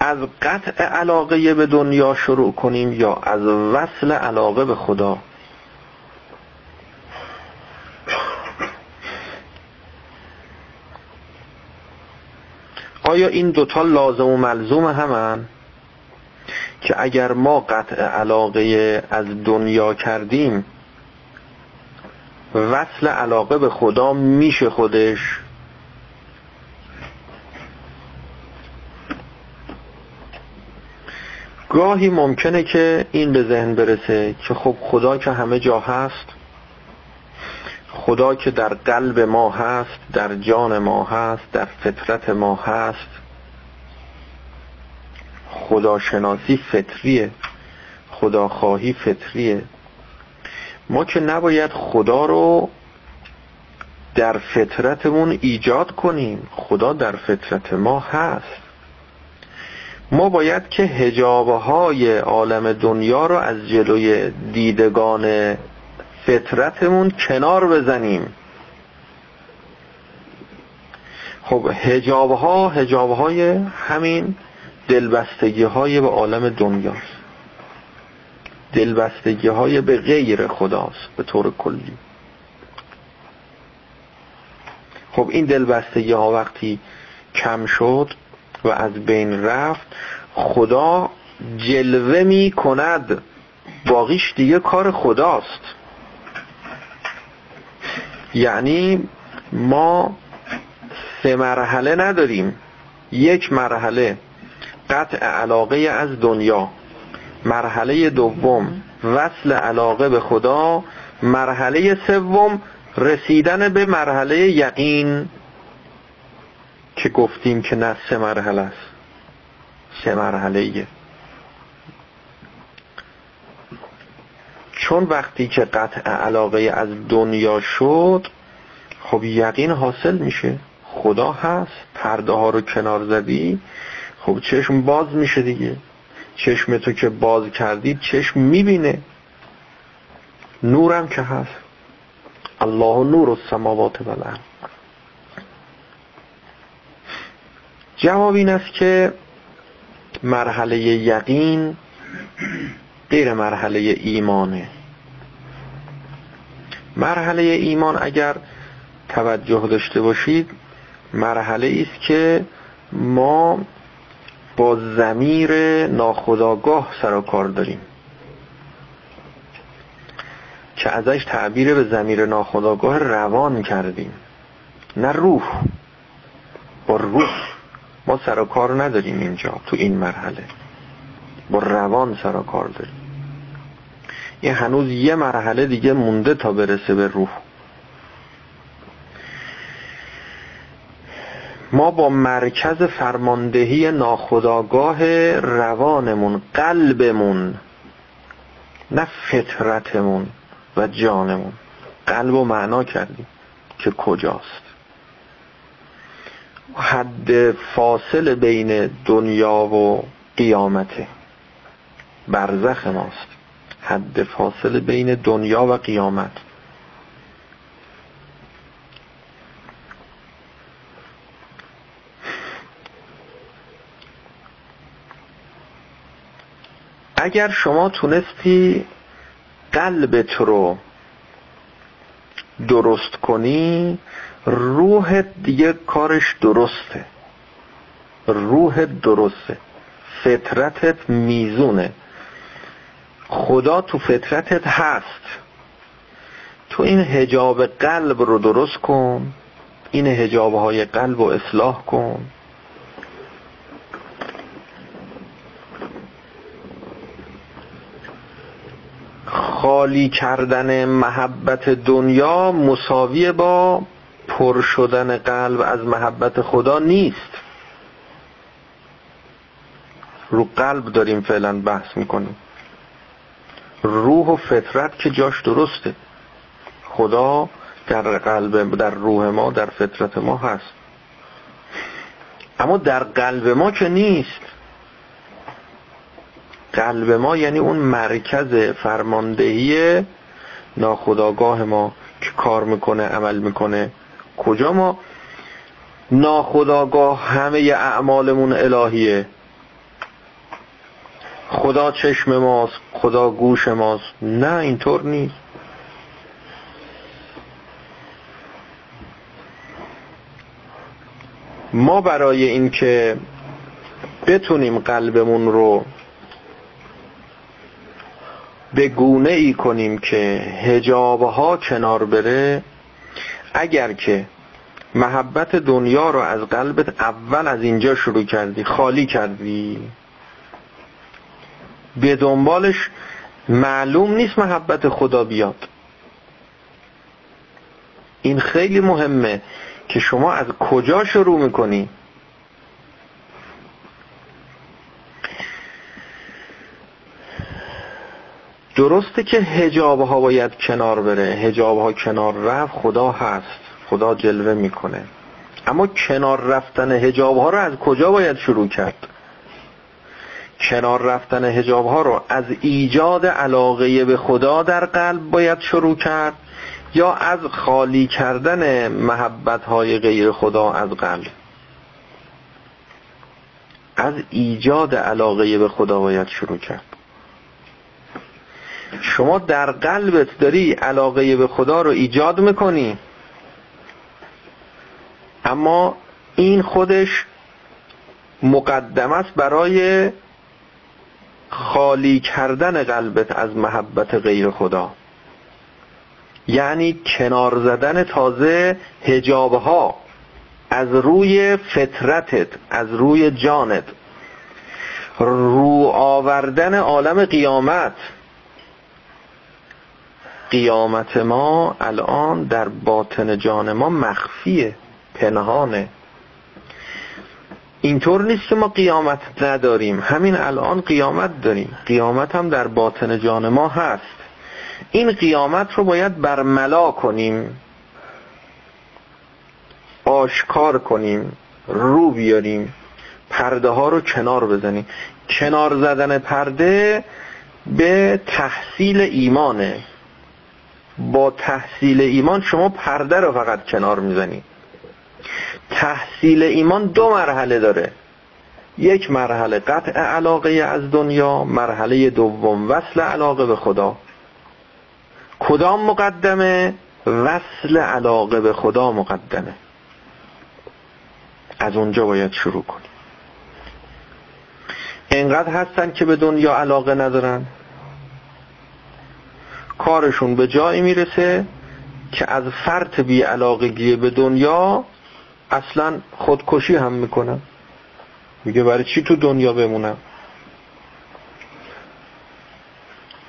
از قطع علاقه به دنیا شروع کنیم یا از وصل علاقه به خدا؟ آیا این دوتا لازم و ملزوم همن که اگر ما قطع علاقه از دنیا کردیم وصل علاقه به خدا میشه خودش؟ گاهی ممکنه که این به ذهن برسه که خب خدا که همه جا هست خدا که در قلب ما هست در جان ما هست در فطرت ما هست. خداشناسی فطریه خداخواهی فطریه. ما که نباید خدا رو در فطرتمون ایجاد کنیم خدا در فطرت ما هست. ما باید که هجابه های عالم دنیا رو از جلوی دیدگان فطرتمون کنار بزنیم. خب هجاب ها هجاب های همین دلبستگی های به عالم دنیاست. دلبستگی های به غیر خداست به طور کلی. خب این دلبستگی ها وقتی کم شد و از بین رفت خدا جلوه می کند. باقیش دیگه کار خداست. یعنی ما سه مرحله نداریم. یک مرحله قطع علاقه از دنیا. مرحله دوم وصل علاقه به خدا. مرحله سوم رسیدن به مرحله یقین. که گفتیم که نه سه مرحله است. سه مرحله ایه. چون وقتی که قطع علاقه از دنیا شد خب یقین حاصل میشه. خدا هست پرده ها رو کنار زدی خب چشم باز میشه دیگه. چشم تو که باز کردی چشم می‌بینه. نورم که هست. الله نور السماوات و الارض جواب این است که مرحله یقین غیر مرحله ایمانه. مرحله ایمان اگر توجه داشته باشید مرحله است که ما با زمیر ناخداگاه سر و کار داریم. که ازش تعبیر به زمیر ناخداگاه روان کردیم. نه روح. با روح. ما سر و کار نداریم اینجا تو این مرحله. با روان سر و کار داریم. این هنوز یه مرحله دیگه مونده تا برسه به روح. ما با مرکز فرماندهی ناخداگاه روانمون قلبمون نه فطرتمون و جانمون. قلب و معنا کردیم که کجاست. حد فاصل بین دنیا و قیامته برزخ ماست. حد فاصل بین دنیا و قیامت. اگر شما تونستی قلبت رو درست کنی روح دیگه کارش درسته. روح درسته. فطرتت میزونه. خدا تو فطرتت هست. تو این هجاب قلب رو درست کن. این هجاب های قلب رو اصلاح کن. خالی کردن محبت دنیا مساوی با پر شدن قلب از محبت خدا نیست. رو قلب داریم فعلا بحث می‌کنیم. روح و فطرت که جاش درسته. خدا در قلب در روح ما در فطرت ما هست. اما در قلب ما که نیست. قلب ما یعنی اون مرکز فرماندهی ناخداگاه ما که کار می‌کنه عمل می‌کنه. کجا ما ناخداگاه همه اعمالمون الهیه. خدا چشم ماست خدا گوش ماست. نه اینطور نیست. ما برای اینکه بتونیم قلبمون رو به گونه ای کنیم که هجابها کنار بره اگر که محبت دنیا رو از قلبت اول از اینجا شروع کردی خالی کردی به دنبالش معلوم نیست محبت خدا بیاد. این خیلی مهمه که شما از کجا شروع می‌کنی؟ درسته که هجاب ها باید کنار بره. هجاب ها کنار رفت خدا هست. خدا جلوه می‌کنه. اما کنار رفتن هجاب ها رو از کجا باید شروع کرد؟ کنار رفتن هجاب ها رو از ایجاد علاقه به خدا در قلب باید شروع کرد یا از خالی کردن محبت های غیر خدا از قلب؟ از ایجاد علاقه به خدا باید شروع کرد. شما در قلبت داری علاقه به خدا رو ایجاد می‌کنی. اما این خودش مقدم است برای خالی کردن قلبت از محبت غیر خدا. یعنی کنار زدن تازه هجابها از روی فطرتت از روی جانت. رو آوردن عالم قیامت قیامت ما الان در باطن جان ما مخفیه پنهانه. اینطور نیست که ما قیامت نداریم. همین الان قیامت داریم. قیامت هم در باطن جان ما هست. این قیامت رو باید برملا کنیم آشکار کنیم رو بیاریم پرده ها رو کنار بزنیم. کنار زدن پرده به تحصیل ایمانه. با تحصیل ایمان شما پرده رو فقط کنار می‌زنید تحصیل ایمان دو مرحله داره. یک مرحله قطع علاقه از دنیا مرحله دوم وصل علاقه به خدا. کدام مقدمه؟ وصل علاقه به خدا مقدمه. از اونجا باید شروع کنیم. اینقدر هستن که به دنیا علاقه ندارن. کارشون به جایی می‌رسه که از فرط بی علاقگی به دنیا اصلا خودکشی هم می‌کنم میگه برای چی تو دنیا بمونم؟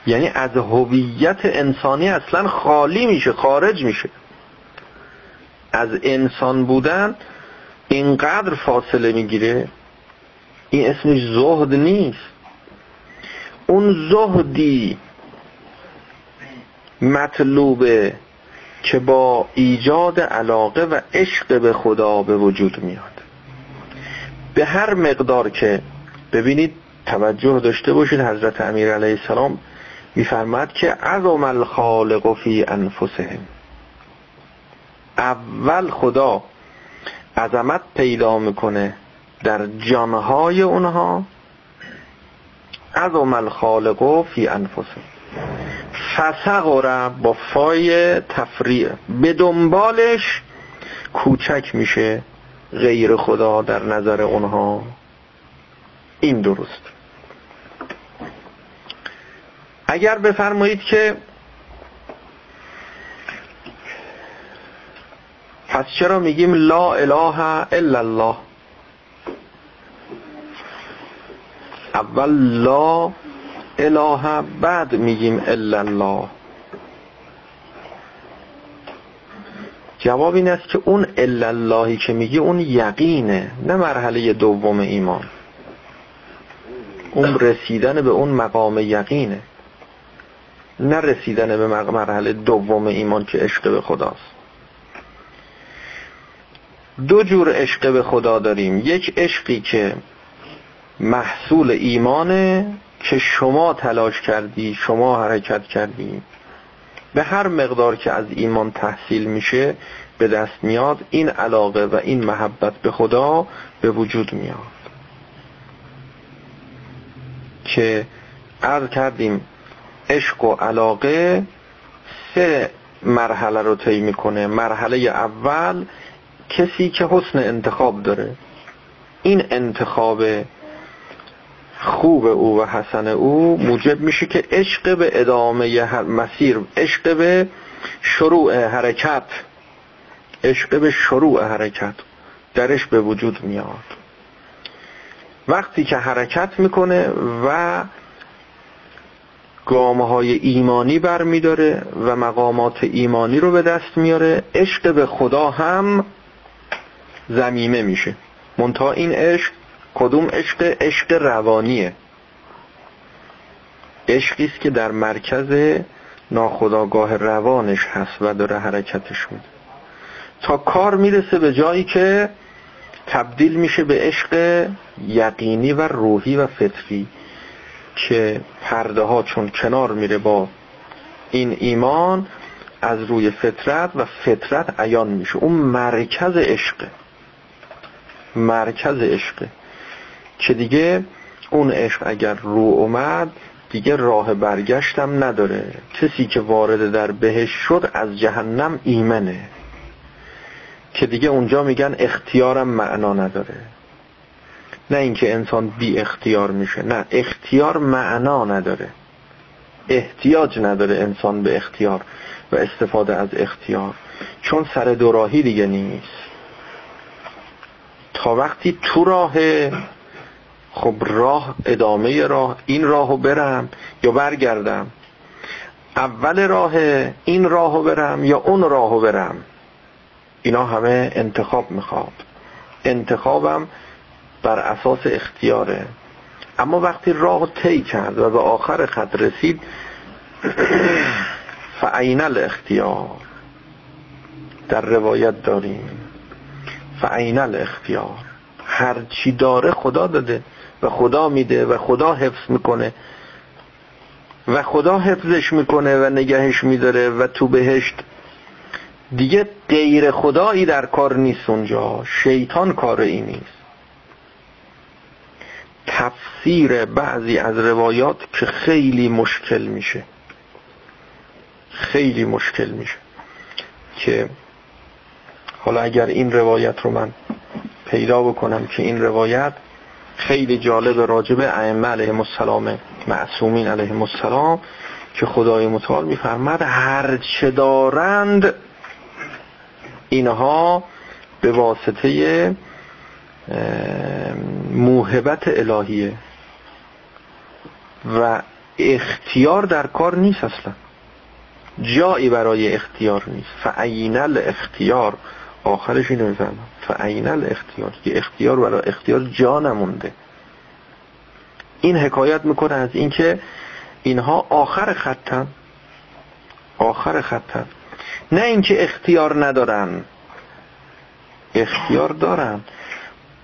یعنی از هویت انسانی اصلا خالی میشه خارج میشه. از انسان بودن اینقدر فاصله می‌گیره این اسمش زهد نیست. اون زهدی مطلوبه که با ایجاد علاقه و عشق به خدا به وجود میاد. به هر مقدار که ببینید توجه داشته باشید حضرت امیر علیه السلام میفرماد که عظم الخالق فی انفسهم. اول خدا عظمت پیدا می‌کنه در جانهای اونها. عظم الخالق فی انفسهم. فسقره با فای تفریع. به دنبالش کوچک میشه غیر خدا در نظر اونها. این درست. اگر بفرمایید که پس چرا میگیم لا اله الا الله؟ اول لا اله بعد میگیم الا الله جواب این است که اون الا اللهی که میگی اون یقینه نه مرحله دوم ایمان. اون رسیدن به اون مقام یقینه نه رسیدن به مرحله دوم ایمان که عشق به خداست. دو جور عشق به خدا داریم. یک عشقی که محصول ایمانه که شما تلاش کردی شما حرکت کردی به هر مقدار که از ایمان تحصیل میشه به دست میاد این علاقه و این محبت به خدا به وجود میاد. که عرض کردیم عشق و علاقه سه مرحله رو طی می‌کنه. مرحله اول کسی که حسن انتخاب داره. این انتخاب خوب او و حسن او موجب میشه که عشق به ادامه مسیر عشق به شروع حرکت عشق به شروع حرکت درش به وجود میاد. وقتی که حرکت می‌کنه و گامه های ایمانی بر میداره و مقامات ایمانی رو به دست میاره عشق به خدا هم زمیمه میشه. منتها این عشق کدوم عشق؟ عشق روانیه. عشقی است که در مرکز ناخداگاه روانش هست و داره حرکتش میده. تا کار می‌رسه به جایی که تبدیل میشه به عشق یقینی و روحی و فطری که پرده ها چون کنار میره با این ایمان از روی فطرت و فطرت عیان میشه. اون مرکز عشقه مرکز عشقه که دیگه؟ اون عشق اگر رو اومد دیگه راه برگشتم نداره. کسی که وارد در بهش شد از جهنم ایمنه. که دیگه اونجا میگن اختیارم معنا نداره. نه اینکه انسان بی اختیار میشه نه اختیار معنا نداره. احتیاج نداره انسان به اختیار و استفاده از اختیار. چون سر دوراهی دیگه نیست. تا وقتی تو راه خب راه ادامه راه این راهو برم یا برگردم؟ اول راه این راهو برم یا اون راهو برم؟ اینا همه انتخاب می‌خواد. انتخابم بر اساس اختیاره. اما وقتی راه طی کرد و به آخر خط رسید *clears throat* فعین الاختیار در روایت داریم. فعین الاختیار هر چی داره خدا داده. و خدا میده و خدا حفظ می‌کنه. و خدا حفظش می‌کنه و نگهش میداره و تو بهشت دیگه غیر خدایی در کار نیست اونجا. شیطان کار ای نیست. تفسیر بعضی از روایات که خیلی مشکل میشه. خیلی مشکل میشه. که حالا اگر این روایت رو من پیدا بکنم که این روایت خیلی جالب راجب ائمه علیهم السلام معصومین علیهم السلام که خدای متعال میفرمد هر چه دارند اینها به واسطه موهبت الهیه و اختیار در کار نیست اصلا. جایی برای اختیار نیست. فعین الاختیار. آخرش اینو می‌فهمم. فعین الاختیار که اختیار برای اختیار جا نمونده این حکایت می‌کنه از اینکه اینها آخر خطن. آخر خطن. نه اینکه اختیار ندارن. اختیار دارن.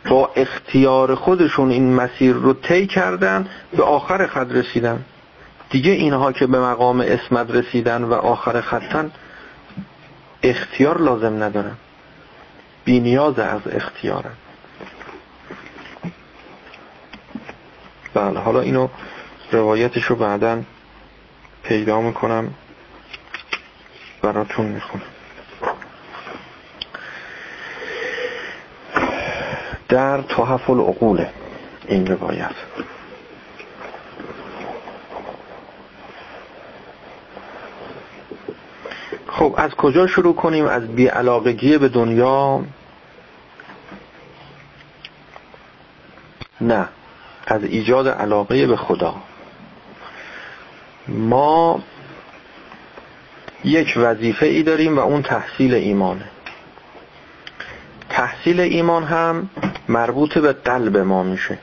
با اختیار خودشون این مسیر رو طی کردن به آخر خط رسیدن. دیگه اینها که به مقام اسمت رسیدن و آخر خطن اختیار لازم ندارن. بی نیاز از اختیارن. بله حالا اینو روایتش رو بعدا پیدا می‌کنم براتون می‌خونم. در تحف العقول این روایت. خب از کجا شروع کنیم؟ از بیعلاقگی به دنیا؟ نه از ایجاد علاقه به خدا. ما یک وظیفه ای داریم و اون تحصیل ایمانه. تحصیل ایمان هم مربوط به قلب ما میشه.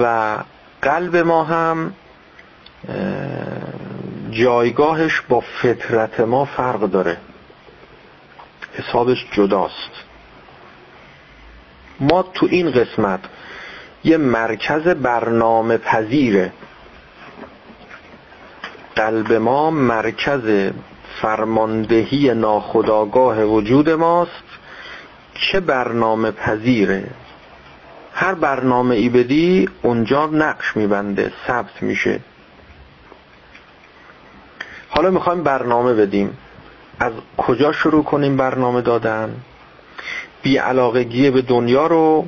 و قلب ما هم جایگاهش با فطرت ما فرق داره. حسابش جداست. ما تو این قسمت یه مرکز برنامه پذیره. قلب ما مرکز فرماندهی ناخداگاه وجود ماست. چه برنامه پذیره؟ هر برنامه ای بدی اونجا نقش میبنده ثبت میشه. حالا می‌خوایم برنامه بدیم. از کجا شروع کنیم برنامه دادن؟ بی علاقگی به دنیا رو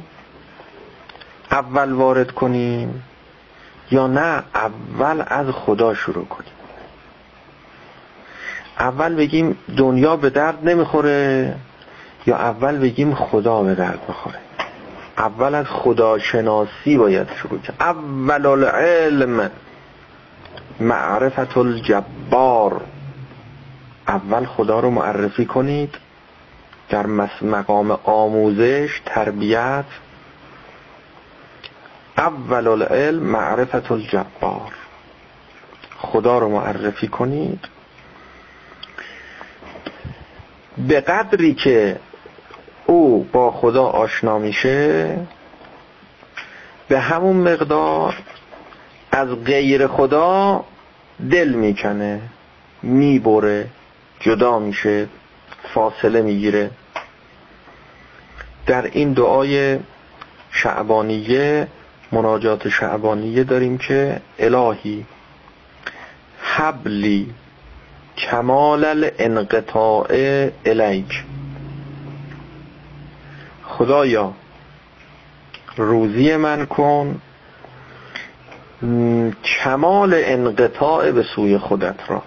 اول وارد کنیم یا نه؟ اول از خدا شروع کنیم. اول بگیم دنیا به درد نمی‌خوره یا اول بگیم خدا به درد می‌خوره؟ اول از خداشناسی باید شروع کرد اول العلم. معرفت الجبار اول خدا رو معرفی کنید در مقام آموزش تربیت. اول العلم معرفت الجبار خدا رو معرفی کنید. به قدری که او با خدا آشنا میشه به همون مقدار از غیر خدا دل می‌کنه می‌بره جدا میشه فاصله می‌گیره. در این دعای شعبانیه مناجات شعبانیه داریم که الهی حبلی کمال الانقطاع الیک. خدایا روزی من کن کمال انقطاع به سوی خودت را.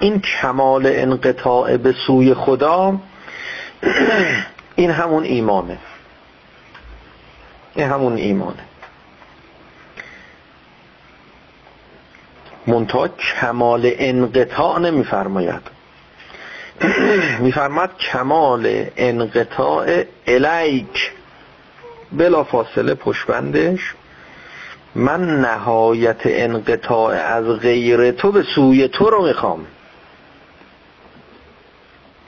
این کمال انقطاع به سوی خدا *clears throat* این همون ایمانه. این همون ایمانه. منتها کمال انقطاع نمیفرماید. *clears throat* میفرماد کمال انقطاع الیک. بلا فاصله پشبندش. من نهایت انقطاع از غیر تو به سوی تو رو می‌خوام.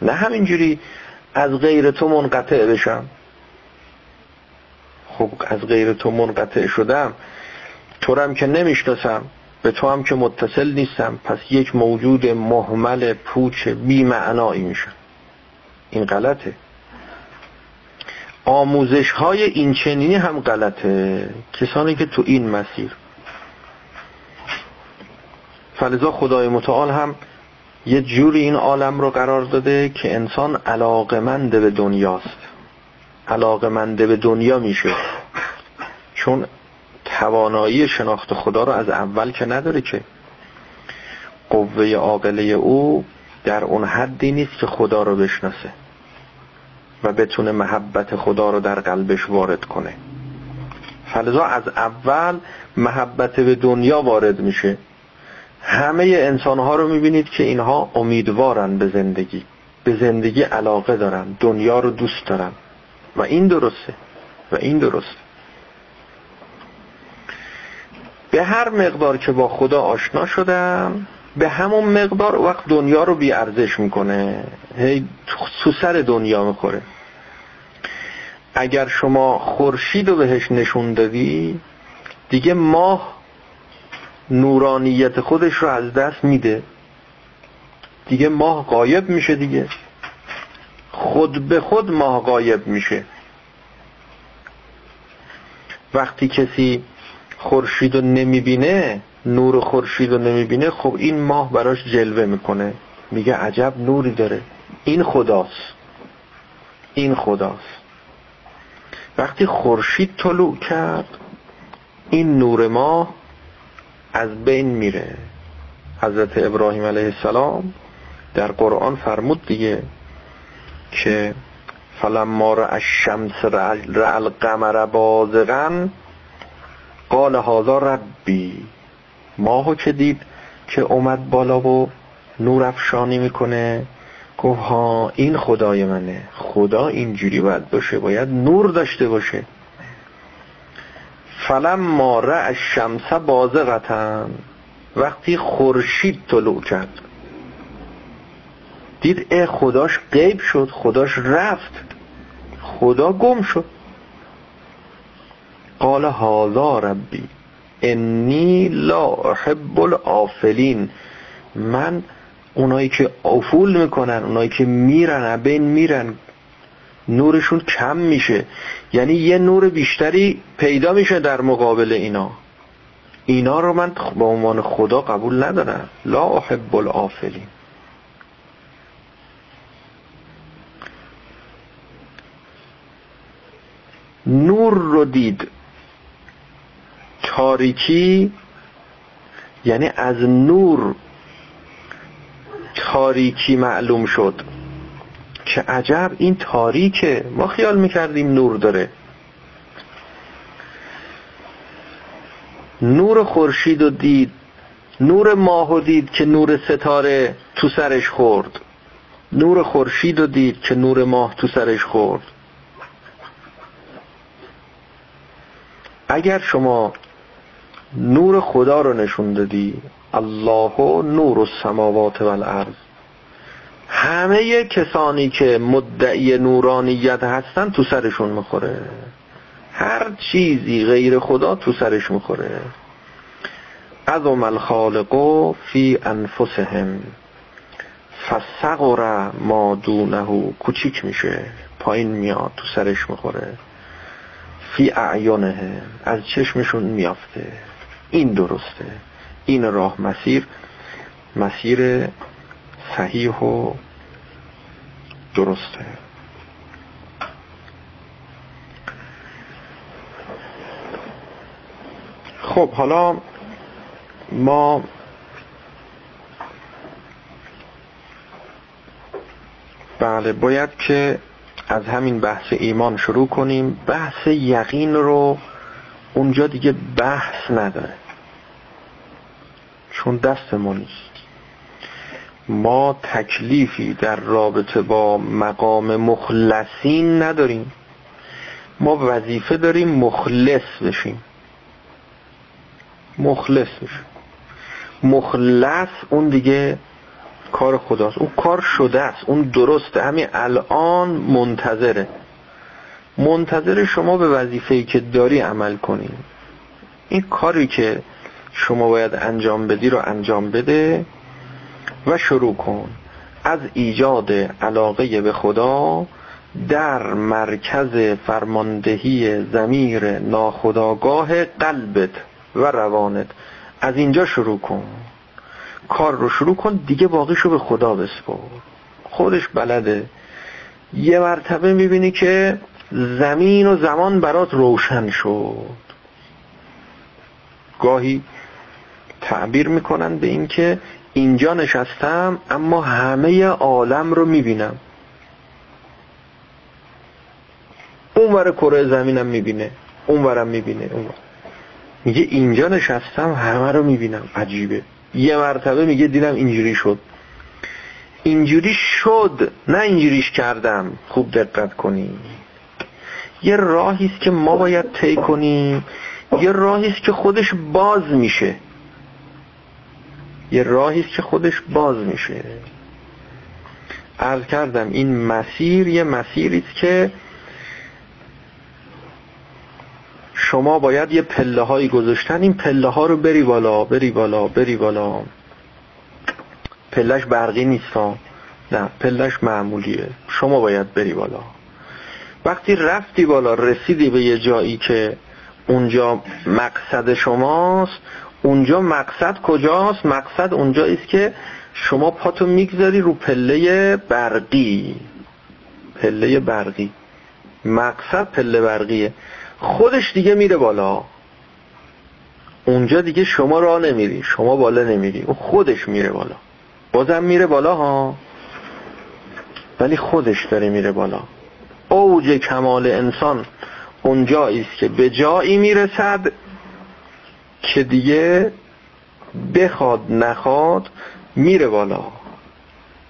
نه همینجوری از غیر تو منقطع بشم. خب از غیر تو منقطع شدم. تو هم که نمی‌شناسم به تو هم که متصل نیستم. پس یک موجود محمل پوچ بی معنایی میشم. این غلطه. آموزش های این چنینی هم غلطه. کسانی که تو این مسیر. فلذا خدای متعال هم یه جوری این عالم رو قرار داده که انسان علاقمند به دنیاست. علاقمنده به دنیا میشه. چون توانایی شناخت خدا رو از اول که نداره که قوه عاقله او در اون حدی نیست که خدا رو بشناسه. و بتونه محبت خدا رو در قلبش وارد کنه. فلذا از اول محبت به دنیا وارد میشه. همه انسان ها رو می‌بینید که اینها امیدوارن به زندگی. به زندگی علاقه دارن دنیا رو دوست دارن. و این درسته. و این درسته. به هر مقدار که با خدا آشنا شدم به همون مقدار وقت دنیا رو بی ارزش می‌کنه. هی تو سر دنیا می‌خوره. اگر شما خورشید رو بهش نشون دادی دیگه ماه نورانیت خودش رو از دست میده. دیگه ماه قایب میشه دیگه. خود به خود ماه قایب میشه. وقتی کسی خورشید رو نمی‌بینه نور خورشید رو نمی‌بینه خب این ماه براش جلوه می‌کنه. میگه عجب نوری داره. این خداست. این خداست. وقتی خورشید طلوع کرد این نور ماه از بین میره. حضرت ابراهیم علیه السلام در قرآن فرمود دیگه که فلما را الشمس را القمر بازغن قال هذا ربی. ماهو که دید که اومد بالا و نور افشانی می‌کنه. گفت ها این خدای منه. خدا اینجوری باید باشه باید نور داشته باشه. فلم ماره از شمس بازغتن وقتی خورشید طلوع کرد. دید اه خداش غیب شد خداش رفت. خدا گم شد. قال هازا ربی انی لا احب الافلین من اونایی که افول می‌کنن اونایی که میرن بین میرن نورشون کم میشه. یعنی یه نور بیشتری پیدا میشه در مقابل اینا. اینا رو من به عنوان خدا قبول ندارم. لا احب الافلین نور رو دید. تاریکی یعنی از نور تاریکی معلوم شد. که عجب این تاریکه. ما خیال می‌کردیم نور داره. نور خورشید و دید. نور ماه و دید که نور ستاره تو سرش خورد. نور خورشید و دید که نور ماه تو سرش خورد. اگر شما نور خدا رو نشون دادی. الله و نور السماوات والارض. همه کسانی که مدعی نورانیت هستن تو سرشون می‌خوره. هر چیزی غیر خدا تو سرش می‌خوره. عظم الخالق فی انفسهم. فسقر ما دونه کوچیک میشه. پایین میاد تو سرش می‌خوره. فی اعیانه از چشمشون میافته. این درسته. این راه مسیر مسیر صحیح و درسته. خب حالا ما بله باید که از همین بحث ایمان شروع کنیم. بحث یقین رو اونجا دیگه بحث نداره. چون دست ما نیست. ما تکلیفی در رابطه با مقام مخلصین نداریم. ما وظیفه داریم مخلص بشیم. مخلص بشیم. مخلص اون دیگه کار خداست. اون کار شده است. اون درسته. همین الان منتظره. منتظر شما به وظیفه‌ای که داری عمل کنی این کاری که شما باید انجام بدی رو انجام بده و شروع کن. از ایجاد علاقه به خدا در مرکز فرماندهی زمیر ناخداگاه قلبت و روانت. از اینجا شروع کن. کار رو شروع کن دیگه باقیشو به خدا بسپر خودش بلده. یه مرتبه می‌بینی که زمین و زمان برات روشن شد. گاهی تعبیر می‌کنن به این که اینجا نشستم اما همه عالم رو می‌بینم. ور کره زمینم می‌بینه اون ورم می‌بینه اون میگه اینجا نشستم همه رو می‌بینم. عجیبه. یه مرتبه میگه دیدم اینجوری شد. اینجوری شد نه اینجوریش کردم. خوب دقت کنی. یه راهی است که ما باید طی کنیم. یه راهی است که خودش باز میشه. یه راهی است که خودش باز میشه. عرض کردم این مسیر یه مسیری است که شما باید یه پله هایی گذاشتن. این پله ها رو بری بالا بری بالا بری بالا. پلش برقی نیست نه پلش معمولیه. شما باید بری بالا. وقتی رفتی بالا رسیدی به یه جایی که اونجا مقصد شماست اونجا مقصد کجاست؟ مقصد اونجا است که شما پاتو می‌گذاری رو پله برقی. پله برقی. مقصد پله برقیه. خودش دیگه میره بالا. اونجا دیگه شما راه نمیری. شما بالا نمیری. اون خودش میره بالا. بازم میره بالا ها؟ ولی خودش داره میره بالا. اوج کمال انسان اونجایی است که به جایی می‌رسد که دیگه بخواد نخواد میره بالا.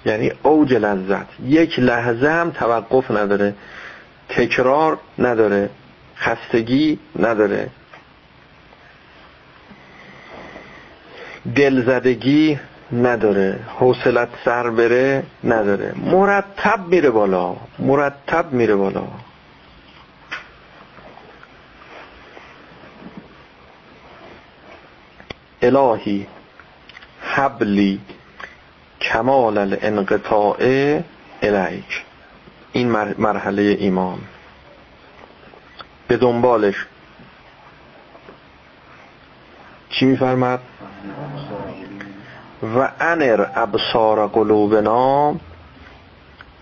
یعنی اوج لذت. یک لحظه هم توقف نداره. تکرار نداره. خستگی نداره. دلزدگی نداره. حوصلت سر بره نداره. مرتب میره بالا. مرتب میره بالا. الهی حبلی کمال الانقطاع الیک. این مرحله ایمان. به دنبالش. چی میفرمد و انر ابصار قلوبنا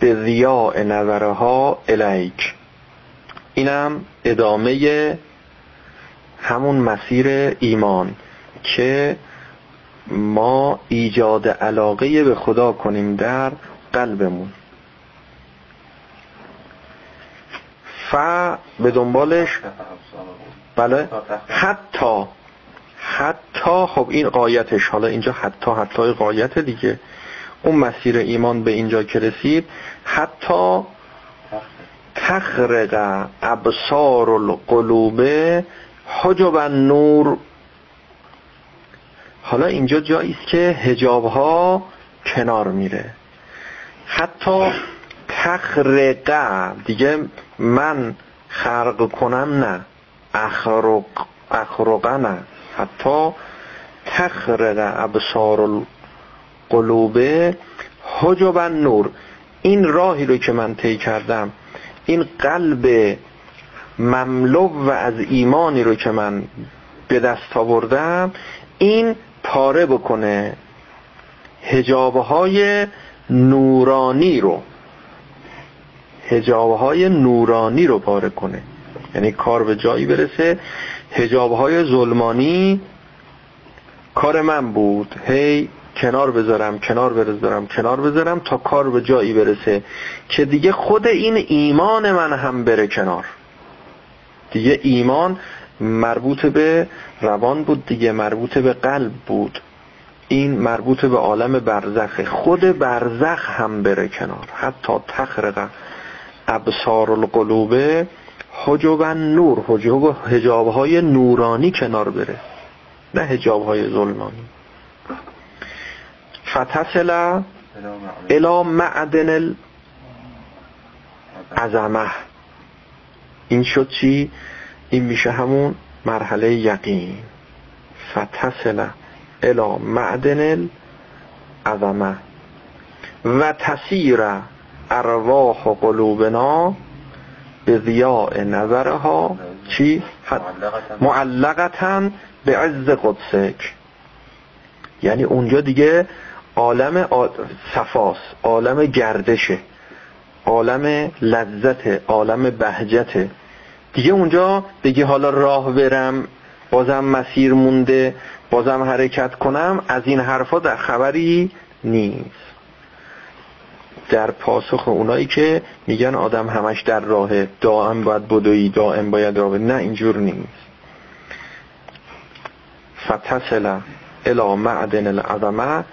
به ضیاء نظرها الیک. اینم ادامه همون مسیر ایمان که ما ایجاد علاقه به خدا کنیم در قلبمون. ف به دنبالش بله. حتی حتی خب این قایتش حالا اینجا حتی حتی قایت دیگه. اون مسیر ایمان به اینجا که رسید حتی تخرق ابصار القلوب حجب نور حالا اینجا جایی است که حجاب ها کنار میره. حتی تخرقه دیگه من خرق کنم نه اخرق اخرقه نه حتی تخرق ابصار القلوب حجب نور این راهی رو که من طی کردم این قلب مملو و از ایمانی رو که من به دست آوردم این پاره بکنه هجابهای نورانی رو. هجابهای نورانی رو پاره کنه. یعنی کار به جایی برسه هجابهای ظلمانی کار من بود. هی کنار بذارم کنار بذارم کنار بذارم تا کار به جایی برسه که دیگه خود این ایمان من هم بره کنار. دیگه ایمان مربوط به روان بود دیگه مربوط به قلب بود. این مربوط به عالم برزخ خود برزخ هم بره کنار. حتی تخرق ابصار القلوبه حجب نور حجاب های نورانی کنار بره. نه حجاب های ظلمانی. فتصل الى معدن العظمه. این شد چی؟ این میشه همون مرحله یقین. فتصل الى معدن العظمه. و تسیر ارواح قلوبنا به ضیاء نظرها چی؟ معلقتن به عز قدسک. یعنی اونجا دیگه عالم صفاس عالم گردشه عالم لذت عالم بهجته. دیگه اونجا دیگه حالا راه برم بازم مسیر مونده بازم حرکت کنم از این حرفا در خبری نیست. در پاسخ اونایی که میگن آدم همش در راه دائم باید بدوی دائم باید راه نه اینجور نیست. فتصل الى معدن العظمه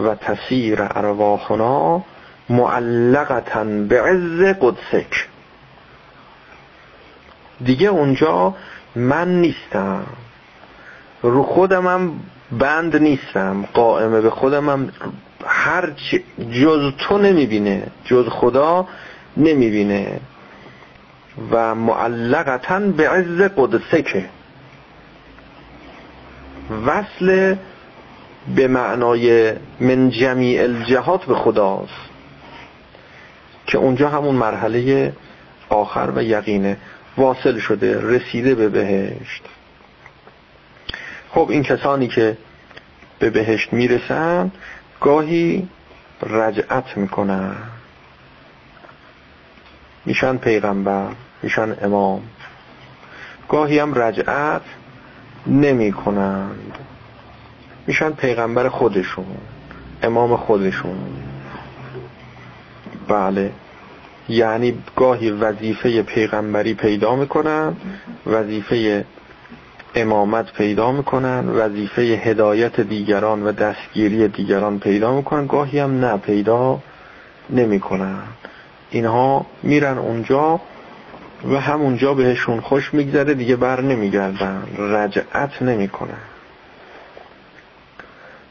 و تسیر ارواحنا معلقتا به عز قدسک. دیگه اونجا من نیستم. رو خودمم بند نیستم. قائمه به خودمم هر جز تو نمی‌بینه جز خدا نمی‌بینه. و معلقتا به عز قدسکه. وصل به معنای من جمیع الجهات به خداست. که اونجا همون مرحله آخر و یقینه. واصل شده رسیده به بهشت. خب این کسانی که به بهشت می‌رسن گاهی رجعت می‌کنن میشن پیغمبر میشن امام. گاهی هم رجعت نمی کنند میشن پیغمبر خودشون امام خودشون. بله. یعنی گاهی وظیفه پیغمبری پیدا می‌کنن وظیفه امامت پیدا می‌کنن وظیفه هدایت دیگران و دستگیری دیگران پیدا می‌کنن. گاهی هم نه پیدا نمی‌کنن. اینها میرن اونجا و همونجا بهشون خوش میگذره دیگه بر نمیگردن. رجعت نمی‌کنن.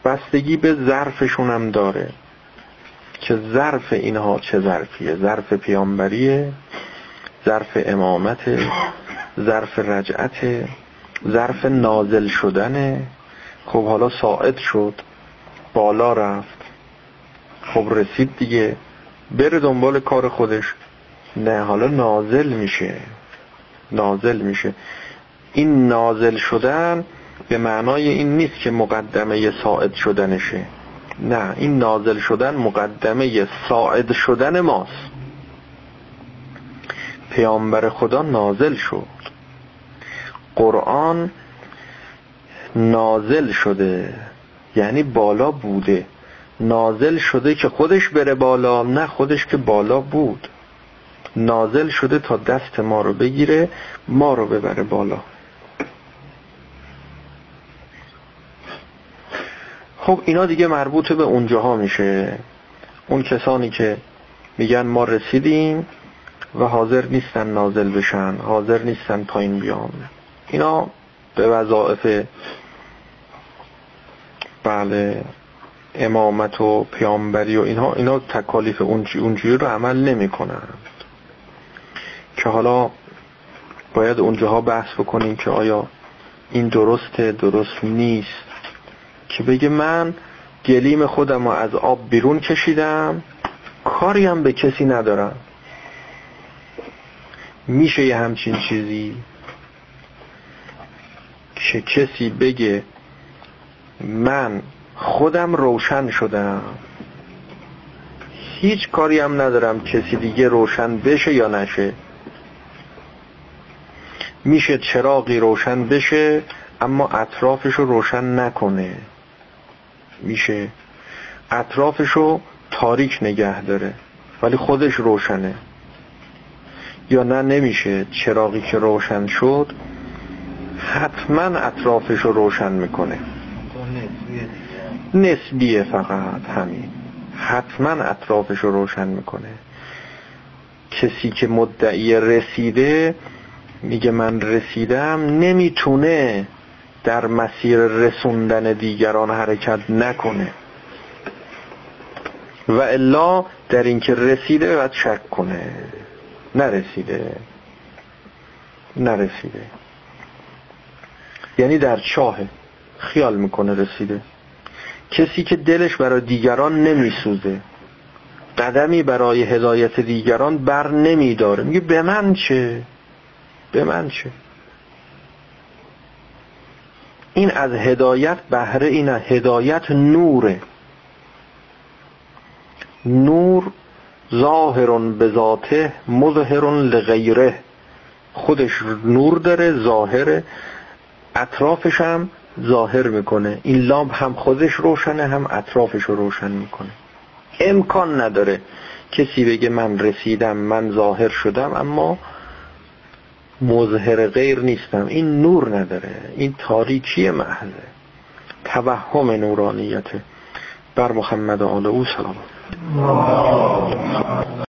بستگی به ظرفشون هم داره. که ظرف اینها چه ظرفیه؟ ظرف پیامبریه ظرف امامت ظرف رجعت ظرف نازل شدنه. خب حالا ساعد شد بالا رفت. خب رسید دیگه. بره دنبال کار خودش. نه حالا نازل میشه. نازل میشه. این نازل شدن به معنای این نیست که مقدمه ساعد شدنشه. نه این نازل شدن مقدمه ساعد شدن ماست. پیامبر خدا نازل شد. قرآن نازل شده یعنی بالا بوده. نازل شده که خودش بره بالا نه خودش که بالا بود. نازل شده تا دست ما رو بگیره ما رو ببره بالا. خب اینا دیگه مربوط به اونجاها میشه. اون کسانی که میگن ما رسیدیم و حاضر نیستن نازل بشن حاضر نیستن پایین بیان. اینا به وظائف بله امامت و پیامبری و اینها اینا تکالیف اونجوری رو عمل نمی کنند که حالا باید اونجاها بحث بکنیم که آیا این درسته درست نیست. که بگه من گلیم خودم رو از آب بیرون کشیدم کاریم به کسی ندارم. میشه یه همچین چیزی؟ که کسی بگه من خودم روشن شدم. هیچ کاری هم ندارم کسی دیگه روشن بشه یا نشه. میشه چراغی روشن بشه اما اطرافش رو روشن نکنه. میشه اطرافش رو تاریک نگه داره ولی خودش روشنه. یا نه نمیشه. چراغی که روشن شد حتما اطرافش رو روشن می‌کنه. نسبیه فقط همین. حتما اطرافش رو روشن می‌کنه. کسی که مدعی رسیده میگه من رسیدم نمی‌تونه در مسیر رسوندن دیگران حرکت نکنه. و الا در اینکه رسیده باید شک کنه. نرسیده. نرسیده. یعنی در چاهه خیال می‌کنه رسیده. کسی که دلش برای دیگران نمیسوزه. قدمی برای هدایت دیگران بر نمیداره. میگه به من چه؟ به من چه؟ این از هدایت بهره این هدایت نوره. نور ظاهر به ذاته مظهر لغیره. خودش نور داره ظاهره. اطرافش هم ظاهر می‌کنه. این لامپ هم خودش روشنه هم اطرافش رو روشن می‌کنه. امکان نداره کسی بگه من رسیدم من ظاهر شدم اما مظهر غیر نیستم. این نور نداره. این تاریکی محضه توهم نورانیته. بر محمد آل او سلام.